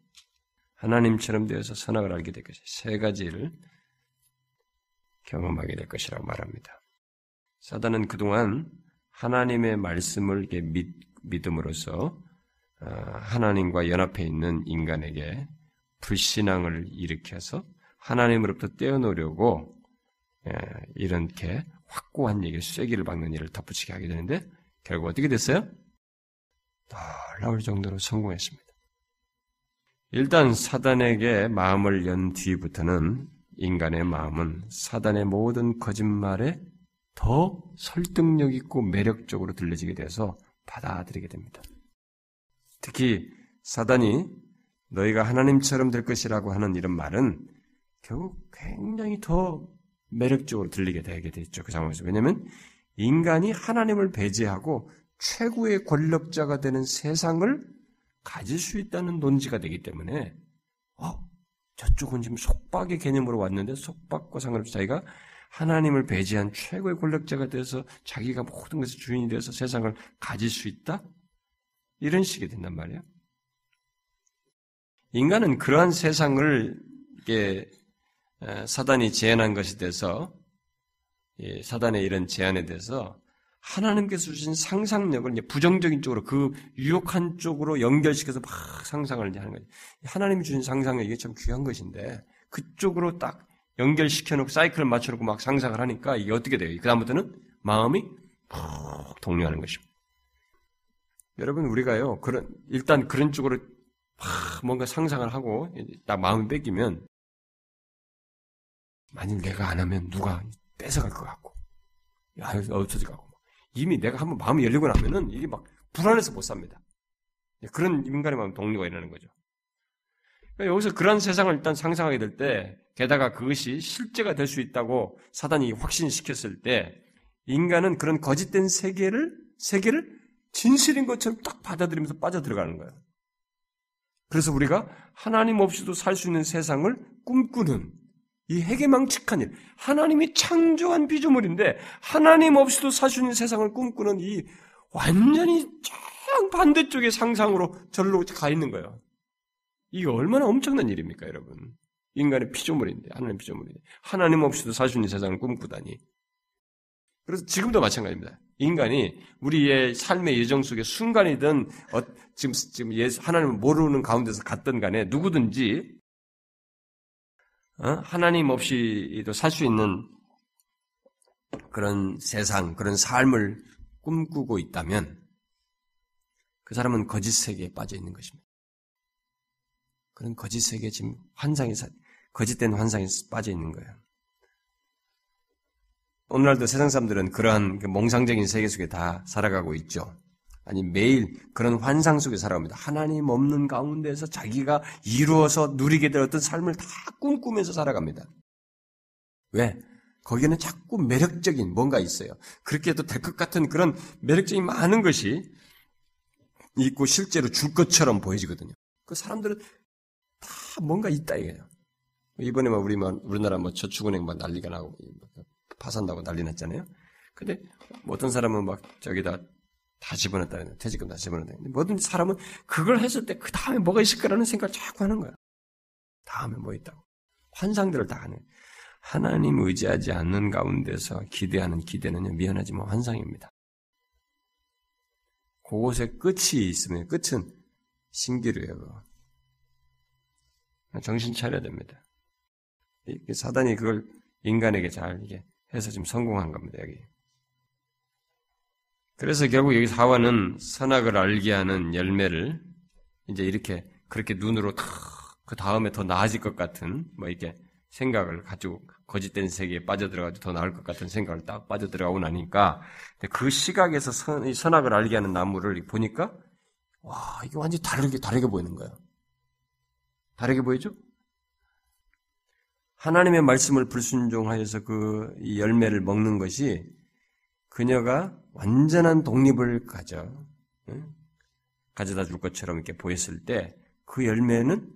하나님처럼 되어서 선악을 알게 될 것이다. 세 가지를 경험하게 될 것이라고 말합니다. 사단은 그동안 하나님의 말씀을 믿, 믿음으로써 어, 하나님과 연합해 있는 인간에게 불신앙을 일으켜서 하나님으로부터 떼어놓으려고 예, 이렇게 확고한 얘기를 쐐기를 박는 일을 덧붙이게 하게 되는데 결국 어떻게 됐어요? 놀라울 정도로 성공했습니다. 일단 사단에게 마음을 연 뒤부터는 인간의 마음은 사단의 모든 거짓말에 더 설득력 있고 매력적으로 들려지게 돼서 받아들이게 됩니다. 특히 사단이 너희가 하나님처럼 될 것이라고 하는 이런 말은 결국 굉장히 더 매력적으로 들리게 되게 됐죠. 그 상황에서. 왜냐하면 인간이 하나님을 배제하고 최고의 권력자가 되는 세상을 가질 수 있다는 논지가 되기 때문에 어, 저쪽은 지금 속박의 개념으로 왔는데 속박과 상관없이 자기가 하나님을 배제한 최고의 권력자가 되어서 자기가 모든 것의 주인이 되어서 세상을 가질 수 있다? 이런 식이 된단 말이에요. 인간은 그러한 세상을 이게 사단이 제안한 것에 대해서 사단의 이런 제안에 대해서 하나님께서 주신 상상력을 이제 부정적인 쪽으로 그 유혹한 쪽으로 연결시켜서 막 상상을 하는 거죠. 하나님이 주신 상상력 이게 참 귀한 것인데 그쪽으로 딱 연결시켜 놓고 사이클을 맞춰 놓고 막 상상을 하니까 이게 어떻게 돼요? 그다음부터는 마음이 푹 동요하는 것입니다. 여러분 우리가요. 그런 일단 그런 쪽으로 막 뭔가 상상을 하고 딱 마음이 뺏기면 만일 내가 안 하면 누가 뺏어갈 것 같고 야 없어질 것 같고 이미 내가 한번 마음이 열리고 나면은 이게 막 불안해서 못 삽니다. 그런 인간의 마음 동료가 일어나는 거죠. 그러니까 여기서 그런 세상을 일단 상상하게 될 때, 게다가 그것이 실제가 될 수 있다고 사단이 확신시켰을 때, 인간은 그런 거짓된 세계를, 세계를 진실인 것처럼 딱 받아들이면서 빠져들어가는 거예요. 그래서 우리가 하나님 없이도 살 수 있는 세상을 꿈꾸는 이 해계망측한 일, 하나님이 창조한 피조물인데 하나님 없이도 살 수 있는 세상을 꿈꾸는 이 완전히 쫙 반대쪽의 상상으로 절로 가 있는 거예요. 이게 얼마나 엄청난 일입니까, 여러분? 인간의 피조물인데, 하나님 피조물인데, 하나님 없이도 살 수 있는 세상을 꿈꾸다니. 그래서 지금도 마찬가지입니다. 인간이 우리의 삶의 예정 속에 순간이든 어, 지금 지금 예, 하나님을 모르는 가운데서 갔던 간에 누구든지 어? 하나님 없이도 살 수 있는 그런 세상, 그런 삶을 꿈꾸고 있다면 그 사람은 거짓 세계에 빠져 있는 것입니다. 그런 거짓 세계 지금 환상에 거짓된 환상에 빠져 있는 거예요. 오늘날도 세상 사람들은 그러한 그 몽상적인 세계 속에 다 살아가고 있죠. 아니 매일 그런 환상 속에 살아갑니다. 하나님 없는 가운데서 자기가 이루어서 누리게 될 어떤 삶을 다 꿈꾸면서 살아갑니다. 왜? 거기에는 자꾸 매력적인 뭔가 있어요. 그렇게 해도 될 것 같은 그런 매력적인 많은 것이 있고 실제로 줄 것처럼 보여지거든요. 그 사람들은 다 뭔가 있다 이거예요. 이번에 막 우리 막 우리나라 뭐 저축은행 막 난리가 나고 파산나고 난리 났잖아요. 근데 어떤 사람은 막 저기다 다 집어넣었다. 퇴직금 다 집어넣었다. 모든 사람은 그걸 했을 때 그 다음에 뭐가 있을 거라는 생각을 자꾸 하는 거야. 다음에 뭐 있다고. 환상들을 다 하는. 하나님 의지하지 않는 가운데서 기대하는 기대는 미안하지만 환상입니다. 그곳에 끝이 있으면 끝은 신기루예요. 정신 차려야 됩니다. 사단이 그걸 인간에게 잘 이게 해서 지금 성공한 겁니다, 여기. 그래서 결국 여기 사화는 선악을 알게 하는 열매를 이제 이렇게 그렇게 눈으로 그 다음에 더 나아질 것 같은 뭐 이렇게 생각을 가지고 거짓된 세계에 빠져들어가지고 더 나을 것 같은 생각을 딱 빠져들어가고 나니까 그 시각에서 선, 선악을 알게 하는 나무를 보니까 와 이게 완전히 다르게 다르게 보이는 거예요. 다르게 보이죠? 하나님의 말씀을 불순종하여서 그 열매를 먹는 것이 그녀가 완전한 독립을 가져 가져다 줄 것처럼 이렇게 보였을 때 그 열매는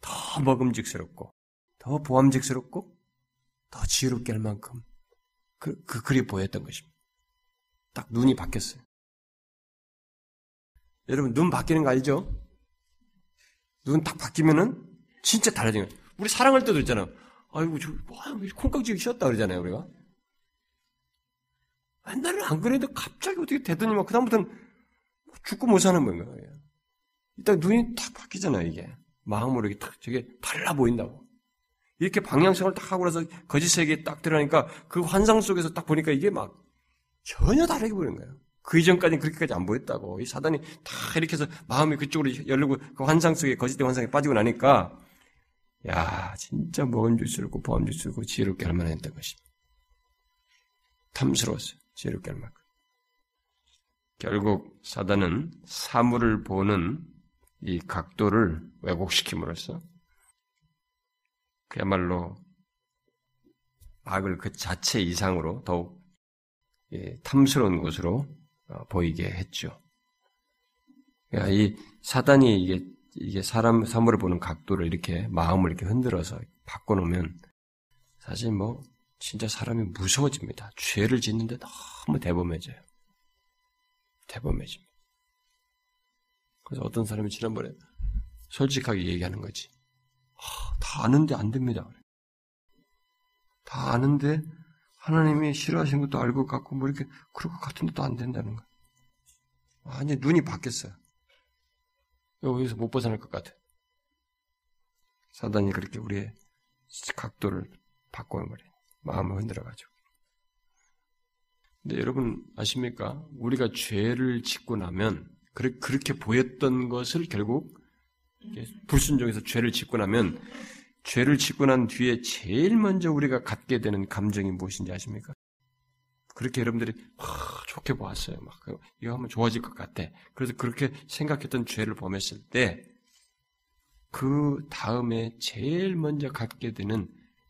더 먹음직스럽고 더 보암직스럽고 더 지혜롭게 할 만큼 그, 그 글이 보였던 것입니다. 딱 눈이 바뀌었어요. 여러분 눈 바뀌는 거 알죠? 눈 딱 바뀌면은 진짜 달라지는 거예요. 우리 사랑할 때도 있잖아요. 아이고 저 뭐, 콩깍지가 쉬었다 그러잖아요 우리가. 옛날에는 안 그래도 갑자기 어떻게 되더니 막 그다음부터는 죽고 못 사는 거예요. 일단 눈이 탁 바뀌잖아요, 이게. 마음으로 이렇게 탁, 저게 달라 보인다고. 이렇게 방향성을 딱 하고 나서 거짓 세계에 딱 들어가니까 그 환상 속에서 딱 보니까 이게 막 전혀 다르게 보이는 거예요. 그 이전까지는 그렇게까지 안 보였다고. 이 사단이 다 이렇게 해서 마음이 그쪽으로 열리고 그 환상 속에 거짓된 환상에 빠지고 나니까 야, 진짜 먹음직스럽고 보암직스럽고 지혜롭게 할 만했던 것입니다. 탐스러웠어요. 지혜롭게 할 만큼. 결국 사단은 사물을 보는 이 각도를 왜곡시킴으로써 그야말로 악을 그 자체 이상으로 더욱 탐스러운 곳으로 어, 보이게 했죠. 이 사단이 이게 이게 사람 사물을 보는 각도를 이렇게 마음을 이렇게 흔들어서 바꿔놓으면 사실 뭐 진짜 사람이 무서워집니다. 죄를 짓는데 너무 대범해져요. 대범해집니다. 그래서 어떤 사람이 지난번에 솔직하게 얘기하는 거지. 아, 다 아는데 안 됩니다. 다 아는데 하나님이 싫어하시는 것도 알고 같고 뭐 이렇게 그럴 것 같은데 또 안 된다는 거. 아니 눈이 바뀌었어요. 여기서 못 벗어날 것 같아. 사단이 그렇게 우리의 각도를 바꿔버려. 마음을 흔들어가지고. 근데 여러분 아십니까? 우리가 죄를 짓고 나면 그렇게 보였던 것을 결국 불순종해서 죄를 짓고 나면 죄를 짓고 난 뒤에 제일 먼저 우리가 갖게 되는 감정이 무엇인지 아십니까? 그렇게 여러분들이 막 좋게 보았어요. 막 이거 하면 좋아질 것 같아. 그래서 그렇게 생각했던 죄를 범했을 때 그 다음에 제일 먼저 갖게 되는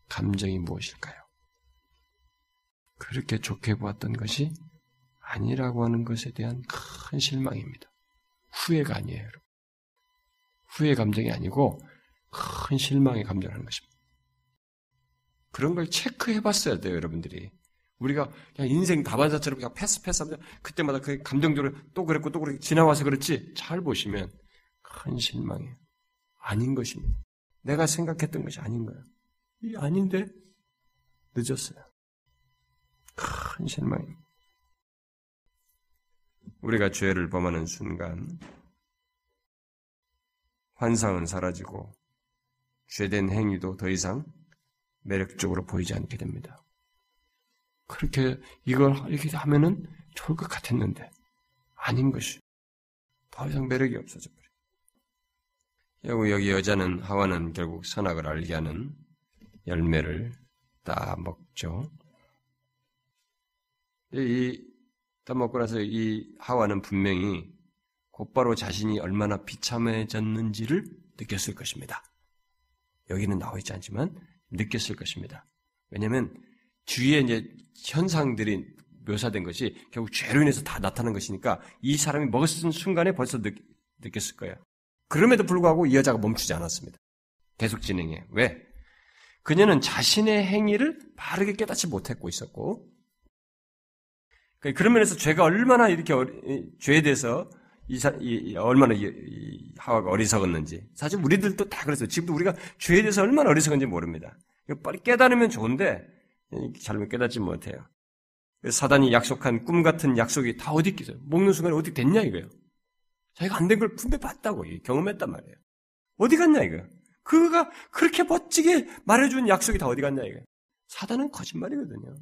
감정이 무엇일까요? 그렇게 좋게 보았던 것이 아니라고 하는 것에 대한 큰 실망입니다. 후회가 아니에요. 후회 감정이 아니고 큰 실망의 감정을 하는 것입니다. 그런 걸 체크해 봤어야 돼요, 여러분들이. 우리가 그냥 인생 다반사처럼 그냥 패스 패스 하면 그때마다 그 감정적으로 또 그랬고 또 그렇게 지나와서 그렇지 잘 보시면 큰 실망이에요. 아닌 것입니다. 내가 생각했던 것이 아닌 거예요. 이 아닌데 늦었어요. 큰 실망입니다. 우리가 죄를 범하는 순간 환상은 사라지고 죄된 행위도 더 이상 매력적으로 보이지 않게 됩니다. 그렇게 이걸 이렇게 하면은 좋을 것 같았는데 아닌 것이 더 이상 매력이 없어져 버려요. 여기 여자는 하와는 결국 선악을 알게 하는 열매를 따 먹죠. 이 따 먹고 나서 이 하와는 분명히 곧바로 자신이 얼마나 비참해졌는지를 느꼈을 것입니다. 여기는 나와 있지 않지만 느꼈을 것입니다. 왜냐하면 주위에 이제 현상들이 묘사된 것이 결국 죄로 인해서 다 나타난 것이니까 이 사람이 먹었을 순간에 벌써 느, 느꼈을 거예요. 그럼에도 불구하고 이 여자가 멈추지 않았습니다. 계속 진행해. 왜? 그녀는 자신의 행위를 바르게 깨닫지 못했고 있었고, 그러니까 그런 면에서 죄가 얼마나 이렇게 죄에 대해서 이, 사, 이 얼마나 이, 이 하와가 어리석었는지 사실 우리들도 다 그랬어요. 지금도 우리가 죄에 대해서 얼마나 어리석은지 모릅니다. 빨리 깨달으면 좋은데 잘못 깨닫지 못해요. 사단이 약속한 꿈 같은 약속이 다 어디 있겠어요? 먹는 순간에 어디 됐냐 이거예요. 자기가 안 된 걸 분명히 봤다고 경험했단 말이에요. 어디 갔냐 이거예요. 그가 그렇게 멋지게 말해준 약속이 다 어디 갔냐 이거예요. 사단은 거짓말이거든요.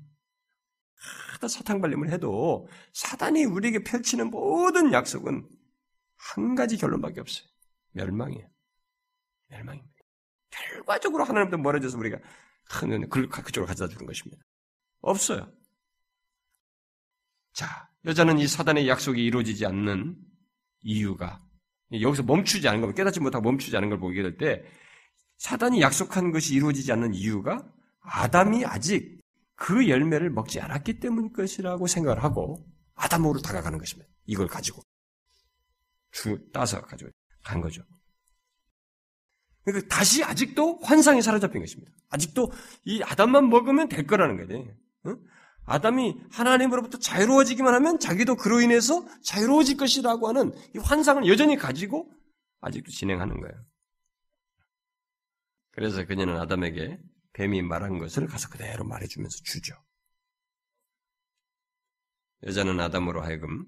하다 사탕 발림을 해도 사단이 우리에게 펼치는 모든 약속은 한 가지 결론밖에 없어요. 멸망이에요. 멸망입니다. 결과적으로 하나님부터 멀어져서 우리가 큰 그쪽으로 가져다 주는 것입니다. 없어요. 자, 여자는 이 사단의 약속이 이루어지지 않는 이유가 여기서 멈추지 않은 걸 깨닫지 못하고 멈추지 않은 걸 보게 될 때 사단이 약속한 것이 이루어지지 않는 이유가 아담이 아직 그 열매를 먹지 않았기 때문일 것이라고 생각을 하고 아담으로 다가가는 것입니다. 이걸 가지고 주 따서 가지고 간 거죠. 그러니까 다시 아직도 환상이 사로잡힌 것입니다. 아직도 이 아담만 먹으면 될 거라는. 응? 아담이 하나님으로부터 자유로워지기만 하면 자기도 그로 인해서 자유로워질 것이라고 하는 이 환상을 여전히 가지고 아직도 진행하는 거예요. 그래서 그녀는 아담에게 뱀이 말한 것을 가서 그대로 말해주면서 주죠. 여자는 아담으로 하여금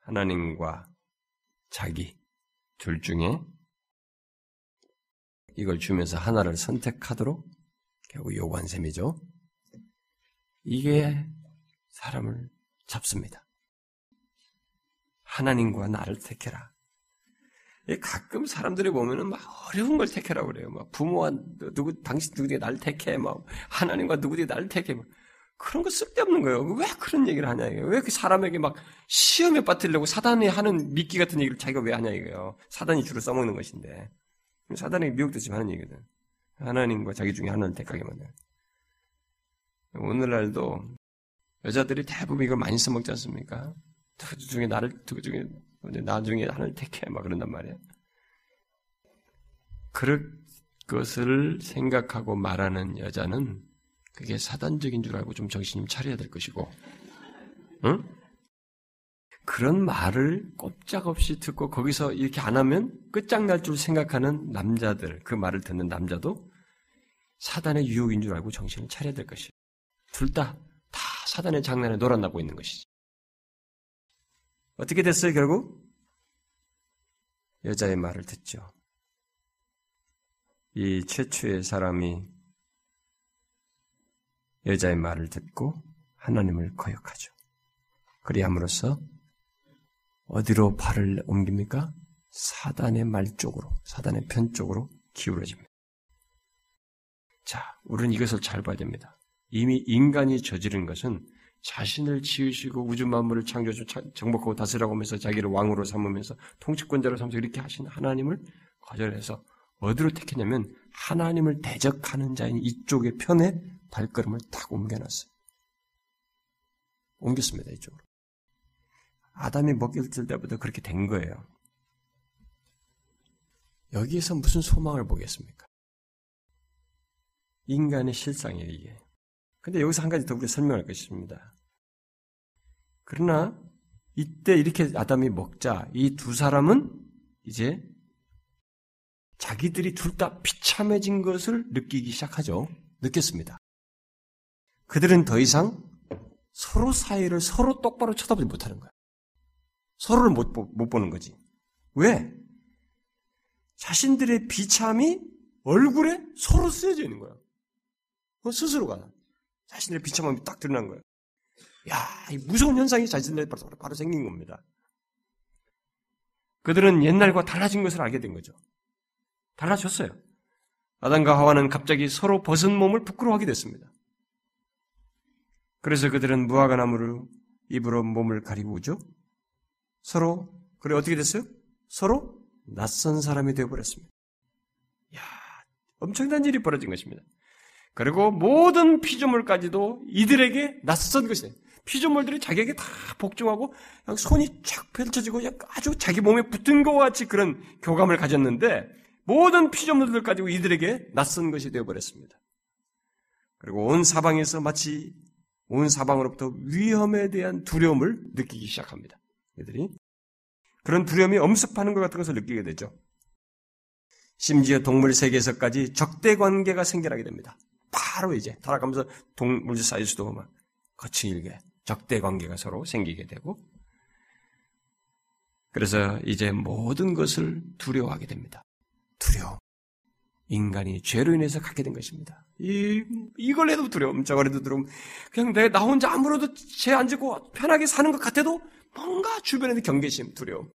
하나님과 자기 둘 중에 이걸 주면서 하나를 선택하도록 결국 요구한 셈이죠. 이게 사람을 잡습니다. 하나님과 나를 택해라. 가끔 사람들이 보면은 막 어려운 걸 택해라고 그래요. 막 부모와 누구, 당신 누구에게 날 택해. 막 하나님과 누구에게 날 택해. 막 그런 거 쓸데없는 거예요. 왜 그런 얘기를 하냐 이거예요. 왜그 사람에게 막 시험에 빠뜨리려고 사단이 하는 미끼 같은 얘기를 자기가 왜 하냐 이거예요. 사단이 주로 써먹는 것인데. 사단에게 미혹도 지금 하는 얘기거든. 하나님과 자기 중에 하나를 택하게 만들어. 오늘날도 여자들이 대부분 이걸 많이 써먹지 않습니까? 그 중에 나를, 그 중에 나중에 하나를 택해. 막 그런단 말이야. 그것을 생각하고 말하는 여자는 그게 사단적인 줄 알고 좀 정신 좀 차려야 될 것이고, 응? 그런 말을 꼼짝없이 듣고 거기서 이렇게 안 하면 끝장날 줄 생각하는 남자들, 그 말을 듣는 남자도 사단의 유혹인 줄 알고 정신을 차려야 될 것이에요. 둘 다, 다 사단의 장난에 놀아나고 있는 것이지. 어떻게 됐어요, 결국? 여자의 말을 듣죠. 이 최초의 사람이 여자의 말을 듣고 하나님을 거역하죠. 그리함으로써 어디로 발을 옮깁니까? 사단의 말 쪽으로, 사단의 편 쪽으로 기울어집니다. 자, 우리는 이것을 잘 봐야 됩니다. 이미 인간이 저지른 것은 자신을 지으시고 우주 만물을 창조하시고 정복하고 다스라고 하면서 자기를 왕으로 삼으면서 통치권자로 삼면서 이렇게 하신 하나님을 거절해서 어디로 택했냐면 하나님을 대적하는 자인 이쪽의 편에 발걸음을 딱 옮겨놨어요. 옮겼습니다, 이쪽으로. 아담이 먹일 때부터 그렇게 된 거예요. 여기에서 무슨 소망을 보겠습니까? 인간의 실상이에요, 이게. 근데 여기서 한 가지 더 우리가 설명할 것입니다. 그러나 이때 이렇게 아담이 먹자 이 두 사람은 이제 자기들이 둘 다 비참해진 것을 느끼기 시작하죠. 느꼈습니다. 그들은 더 이상 서로 사이를 서로 똑바로 쳐다보지 못하는 거야. 서로를 못, 못 보는 거지. 왜? 자신들의 비참이 얼굴에 서로 쓰여져 있는 거야. 스스로가. 자신들의 비참함이 딱 드러난 거예요. 야, 이 무서운 현상이 자신들에 바로, 바로 생긴 겁니다. 그들은 옛날과 달라진 것을 알게 된 거죠. 달라졌어요. 아담과 하와는 갑자기 서로 벗은 몸을 부끄러워하게 됐습니다. 그래서 그들은 무화과 나무를 입으로 몸을 가리고 오죠. 서로 그래 어떻게 됐어요? 서로 낯선 사람이 되어버렸습니다. 야, 엄청난 일이 벌어진 것입니다. 그리고 모든 피조물까지도 이들에게 낯선 것이에요. 피조물들이 자기에게 다 복종하고 손이 쫙 펼쳐지고 아주 자기 몸에 붙은 것 같이 그런 교감을 가졌는데 모든 피조물들 가지고 이들에게 낯선 것이 되어버렸습니다. 그리고 온 사방에서 마치 온 사방으로부터 위험에 대한 두려움을 느끼기 시작합니다. 이들이 그런 두려움이 엄습하는 것 같은 것을 느끼게 되죠. 심지어 동물 세계에서까지 적대 관계가 생겨나게 됩니다. 바로 이제 타락하면서 동물 사이에서도 막 거칠게 적대 관계가 서로 생기게 되고 그래서 이제 모든 것을 두려워하게 됩니다. 두려움. 인간이 죄로 인해서 갖게 된 것입니다. 이, 이걸 해도 두려움, 저걸 해도 두려움. 그냥 내가 나 혼자 아무래도 죄 안 짓고 편하게 사는 것 같아도 뭔가 주변에도 경계심, 두려움.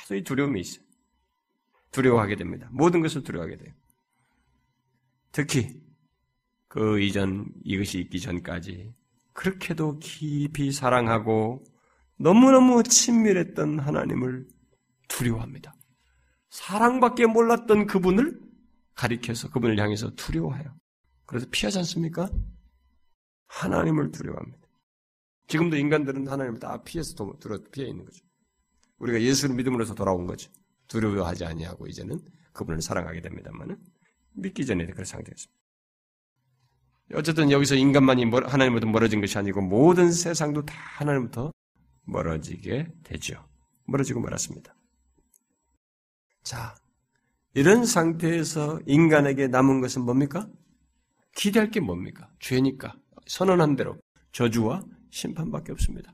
계속 이 두려움이 있어요. 두려워하게 됩니다. 모든 것을 두려워하게 돼요. 특히 그 이전 이것이 있기 전까지 그렇게도 깊이 사랑하고 너무너무 친밀했던 하나님을 두려워합니다. 사랑밖에 몰랐던 그분을 가리켜서 그분을 향해서 두려워해요. 그래서 피하지 않습니까? 하나님을 두려워합니다. 지금도 인간들은 하나님을 다 피해서 들어 피해 있는 거죠. 우리가 예수를 믿음으로서 돌아온 거죠. 두려워하지 아니하고 이제는 그분을 사랑하게 됩니다만은 믿기 전에 그런 상태였습니다. 어쨌든 여기서 인간만이 하나님부터 멀어진 것이 아니고 모든 세상도 다 하나님부터 멀어지게 되죠. 멀어지고 말았습니다. 자, 이런 상태에서 인간에게 남은 것은 뭡니까? 기대할 게 뭡니까? 죄니까. 선언한 대로 저주와 심판밖에 없습니다.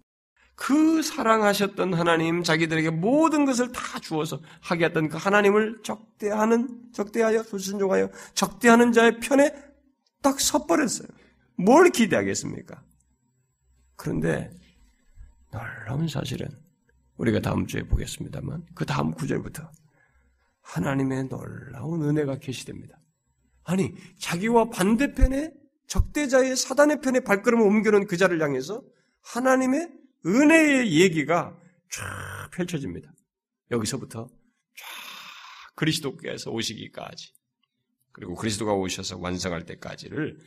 그 사랑하셨던 하나님, 자기들에게 모든 것을 다 주어서 하게 했던 그 하나님을 적대하는, 적대하여, 불순종하여, 적대하는 자의 편에 딱 섰버렸어요. 뭘 기대하겠습니까? 그런데 놀라운 사실은 우리가 다음 주에 보겠습니다만 그 다음 구절부터 하나님의 놀라운 은혜가 계시됩니다. 아니, 자기와 반대편에 적대자의 사단의 편에 발걸음을 옮겨놓은 그 자를 향해서 하나님의 은혜의 얘기가 쫙 펼쳐집니다. 여기서부터 쫙 그리스도께서 오시기까지 그리고 그리스도가 오셔서 완성할 때까지를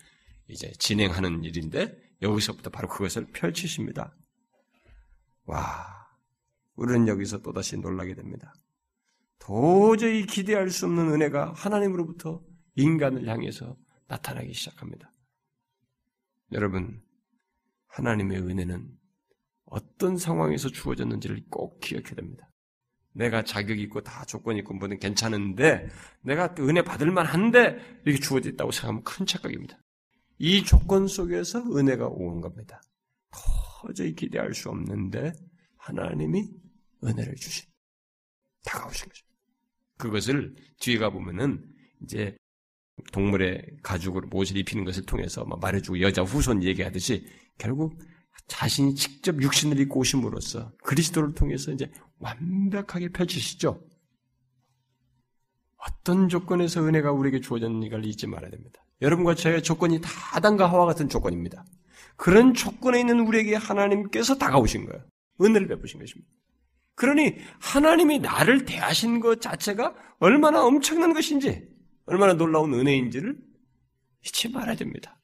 이제 진행하는 일인데 여기서부터 바로 그것을 펼치십니다. 와, 우리는 여기서 또다시 놀라게 됩니다. 도저히 기대할 수 없는 은혜가 하나님으로부터 인간을 향해서 나타나기 시작합니다. 여러분, 하나님의 은혜는 어떤 상황에서 주어졌는지를 꼭 기억해야 됩니다. 내가 자격 있고 다 조건 있고 뭐든 괜찮은데 내가 은혜 받을 만한데 이렇게 주어졌다고 생각하면 큰 착각입니다. 이 조건 속에서 은혜가 온 겁니다. 도저히 기대할 수 없는데 하나님이 은혜를 주신 다가오신 거죠. 그것을 뒤에 가 보면은 이제 동물의 가죽으로 옷을 입히는 것을 통해서 말해주고 여자 후손 얘기하듯이 결국 자신이 직접 육신을 입고 오심으로써 그리스도를 통해서 이제 완벽하게 펼치시죠. 어떤 조건에서 은혜가 우리에게 주어졌는가를 잊지 말아야 됩니다. 여러분과 저의 조건이 다 아담과 하와 같은 조건입니다. 그런 조건에 있는 우리에게 하나님께서 다가오신 거예요. 은혜를 베푸신 것입니다. 그러니 하나님이 나를 대하신 것 자체가 얼마나 엄청난 것인지, 얼마나 놀라운 은혜인지를 잊지 말아야 됩니다.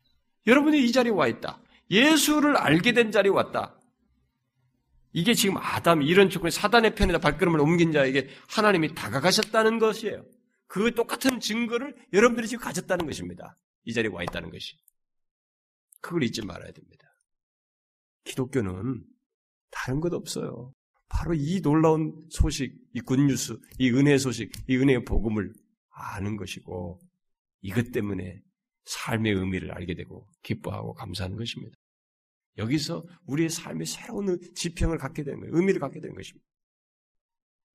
여러분이 이 자리에 와 있다. 예수를 알게 된 자리에 왔다. 이게 지금 아담 이런 조건에 사단의 편에다 발걸음을 옮긴 자에게 하나님이 다가가셨다는 것이에요. 그 똑같은 증거를 여러분들이 지금 가졌다는 것입니다. 이 자리에 와 있다는 것이. 그걸 잊지 말아야 됩니다. 기독교는 다른 것 없어요. 바로 이 놀라운 소식, 이 굿뉴스, 이 은혜의 소식, 이 은혜의 복음을 아는 것이고 이것 때문에 삶의 의미를 알게 되고 기뻐하고 감사하는 것입니다. 여기서 우리의 삶의 새로운 지평을 갖게 되는 거예요. 의미를 갖게 되는 것입니다.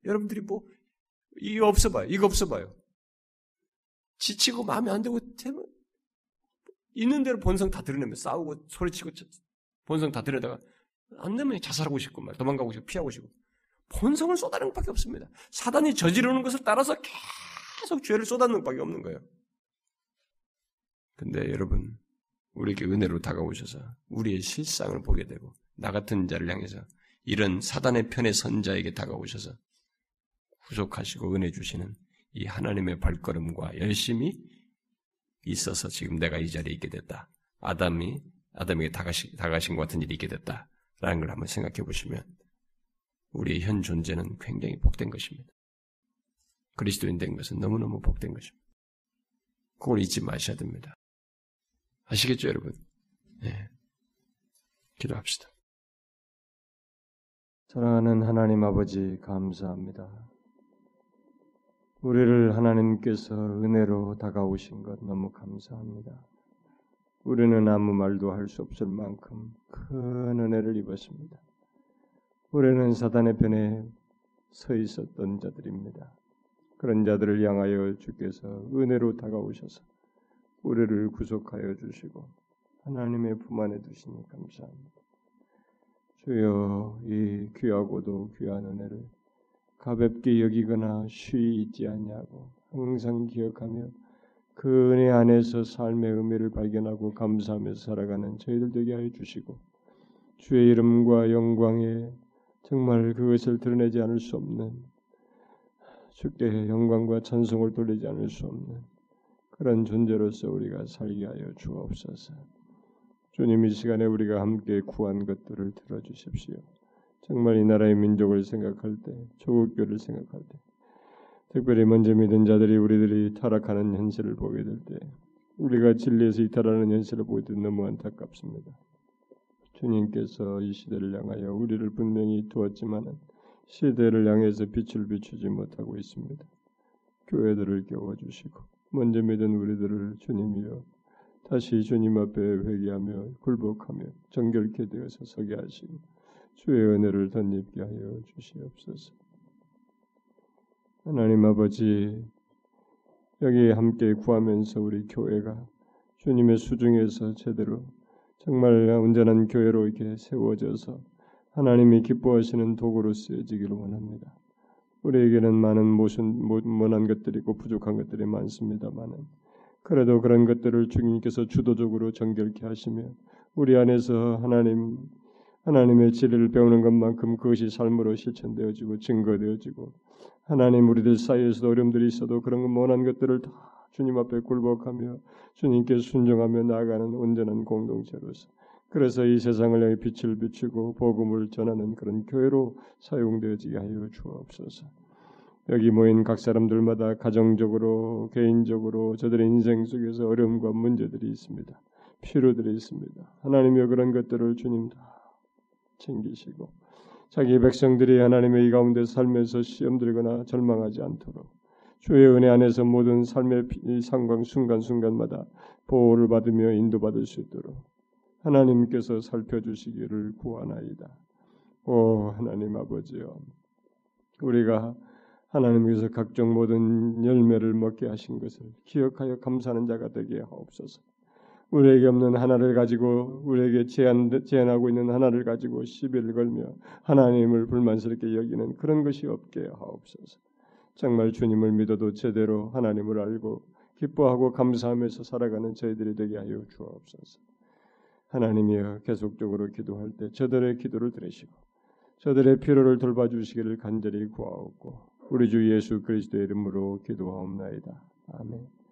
여러분들이 뭐 이거 없어봐요. 이거 없어봐요. 지치고 마음에 안 되면 있는 대로 본성 다 드러내면 싸우고 소리치고 본성 다 드러내다가 안 되면 자살하고 싶고 말 도망가고 싶고 피하고 싶고 본성을 쏟아내는 것밖에 없습니다. 사단이 저지르는 것을 따라서 계속 죄를 쏟아내는 것밖에 없는 거예요. 근데 여러분 우리에게 은혜로 다가오셔서 우리의 실상을 보게 되고 나 같은 자를 향해서 이런 사단의 편에 선 자에게 다가오셔서 구속하시고 은혜 주시는 이 하나님의 발걸음과 열심히 있어서 지금 내가 이 자리에 있게 됐다. 아담이 아담에게 다가시, 다가신 것 같은 일이 있게 됐다 라는 걸 한번 생각해 보시면 우리의 현 존재는 굉장히 복된 것입니다. 그리스도인 된 것은 너무너무 복된 것입니다. 그걸 잊지 마셔야 됩니다. 아시겠죠, 여러분? 네. 기도합시다. 사랑하는 하나님 아버지, 감사합니다. 우리를 하나님께서 은혜로 다가오신 것 너무 감사합니다. 우리는 아무 말도 할 수 없을 만큼 큰 은혜를 입었습니다. 우리는 사단의 편에 서 있었던 자들입니다. 그런 자들을 향하여 주께서 은혜로 다가오셔서 우리를 구속하여 주시고 하나님의 품 안에 두시니 감사합니다. 주여 이 귀하고도 귀한 은혜를 가볍게 여기거나 쉬이 있지 않냐고 항상 기억하며 그 은혜 안에서 삶의 의미를 발견하고 감사하며 살아가는 저희들 되게 하여 주시고 주의 이름과 영광에 정말 그것을 드러내지 않을 수 없는 주께 영광과 찬송을 돌리지 않을 수 없는 그런 존재로서 우리가 살게 하여 주옵소서. 주님 이 시간에 우리가 함께 구한 것들을 들어주십시오. 정말 이 나라의 민족을 생각할 때, 조국교를 생각할 때, 특별히 먼저 믿은 자들이 우리들이 타락하는 현실을 보게 될 때, 우리가 진리에서 이탈하는 현실을 보게 되 너무 안타깝습니다. 주님께서 이 시대를 향하여 우리를 분명히 두었지만은 시대를 향해서 빛을 비추지 못하고 있습니다. 교회들을 깨워주시고 먼저 믿은 우리들을 주님이여 다시 주님 앞에 회개하며 굴복하며 정결케 되어서 서게 하시고 주의 은혜를 덧입게 하여 주시옵소서. 하나님 아버지 여기 함께 구하면서 우리 교회가 주님의 수중에서 제대로 정말 온전한 교회로 이렇게 세워져서 하나님이 기뻐하시는 도구로 쓰여지기를 원합니다. 우리에게는 많은 모순, 모난 것들이 있고 부족한 것들이 많습니다만은 그래도 그런 것들을 주님께서 주도적으로 정결케 하시며 우리 안에서 하나님 하나님의 진리를 배우는 것만큼 그것이 삶으로 실천되어지고 증거되어지고 하나님 우리들 사이에서도 어려움들이 있어도 그런 모난 것들을 다 주님 앞에 굴복하며 주님께 순종하며 나아가는 온전한 공동체로서 그래서 이 세상을 향해 빛을 비추고 복음을 전하는 그런 교회로 사용되어지게 하여 주옵소서. 여기 모인 각 사람들마다 가정적으로 개인적으로 저들의 인생 속에서 어려움과 문제들이 있습니다. 필요들이 있습니다. 하나님여 그런 것들을 주님 다 챙기시고 자기 백성들이 하나님의 이 가운데 살면서 시험 들거나 절망하지 않도록 주의 은혜 안에서 모든 삶의 상황 순간순간마다 보호를 받으며 인도받을 수 있도록 하나님께서 살펴주시기를 구하나이다. 오 하나님 아버지여 우리가 하나님께서 각종 모든 열매를 먹게 하신 것을 기억하여 감사하는 자가 되게 하옵소서. 우리에게 없는 하나를 가지고 우리에게 제한, 제한하고 있는 하나를 가지고 시비를 걸며 하나님을 불만스럽게 여기는 그런 것이 없게 하옵소서. 정말 주님을 믿어도 제대로 하나님을 알고 기뻐하고 감사하면서 살아가는 저희들이 되게 하여 주옵소서. 하나님이여 계속적으로 기도할 때 저들의 기도를 들으시고 저들의 필요를 돌봐주시기를 간절히 구하옵고 우리 주 예수 그리스도의 이름으로 기도하옵나이다. 아멘.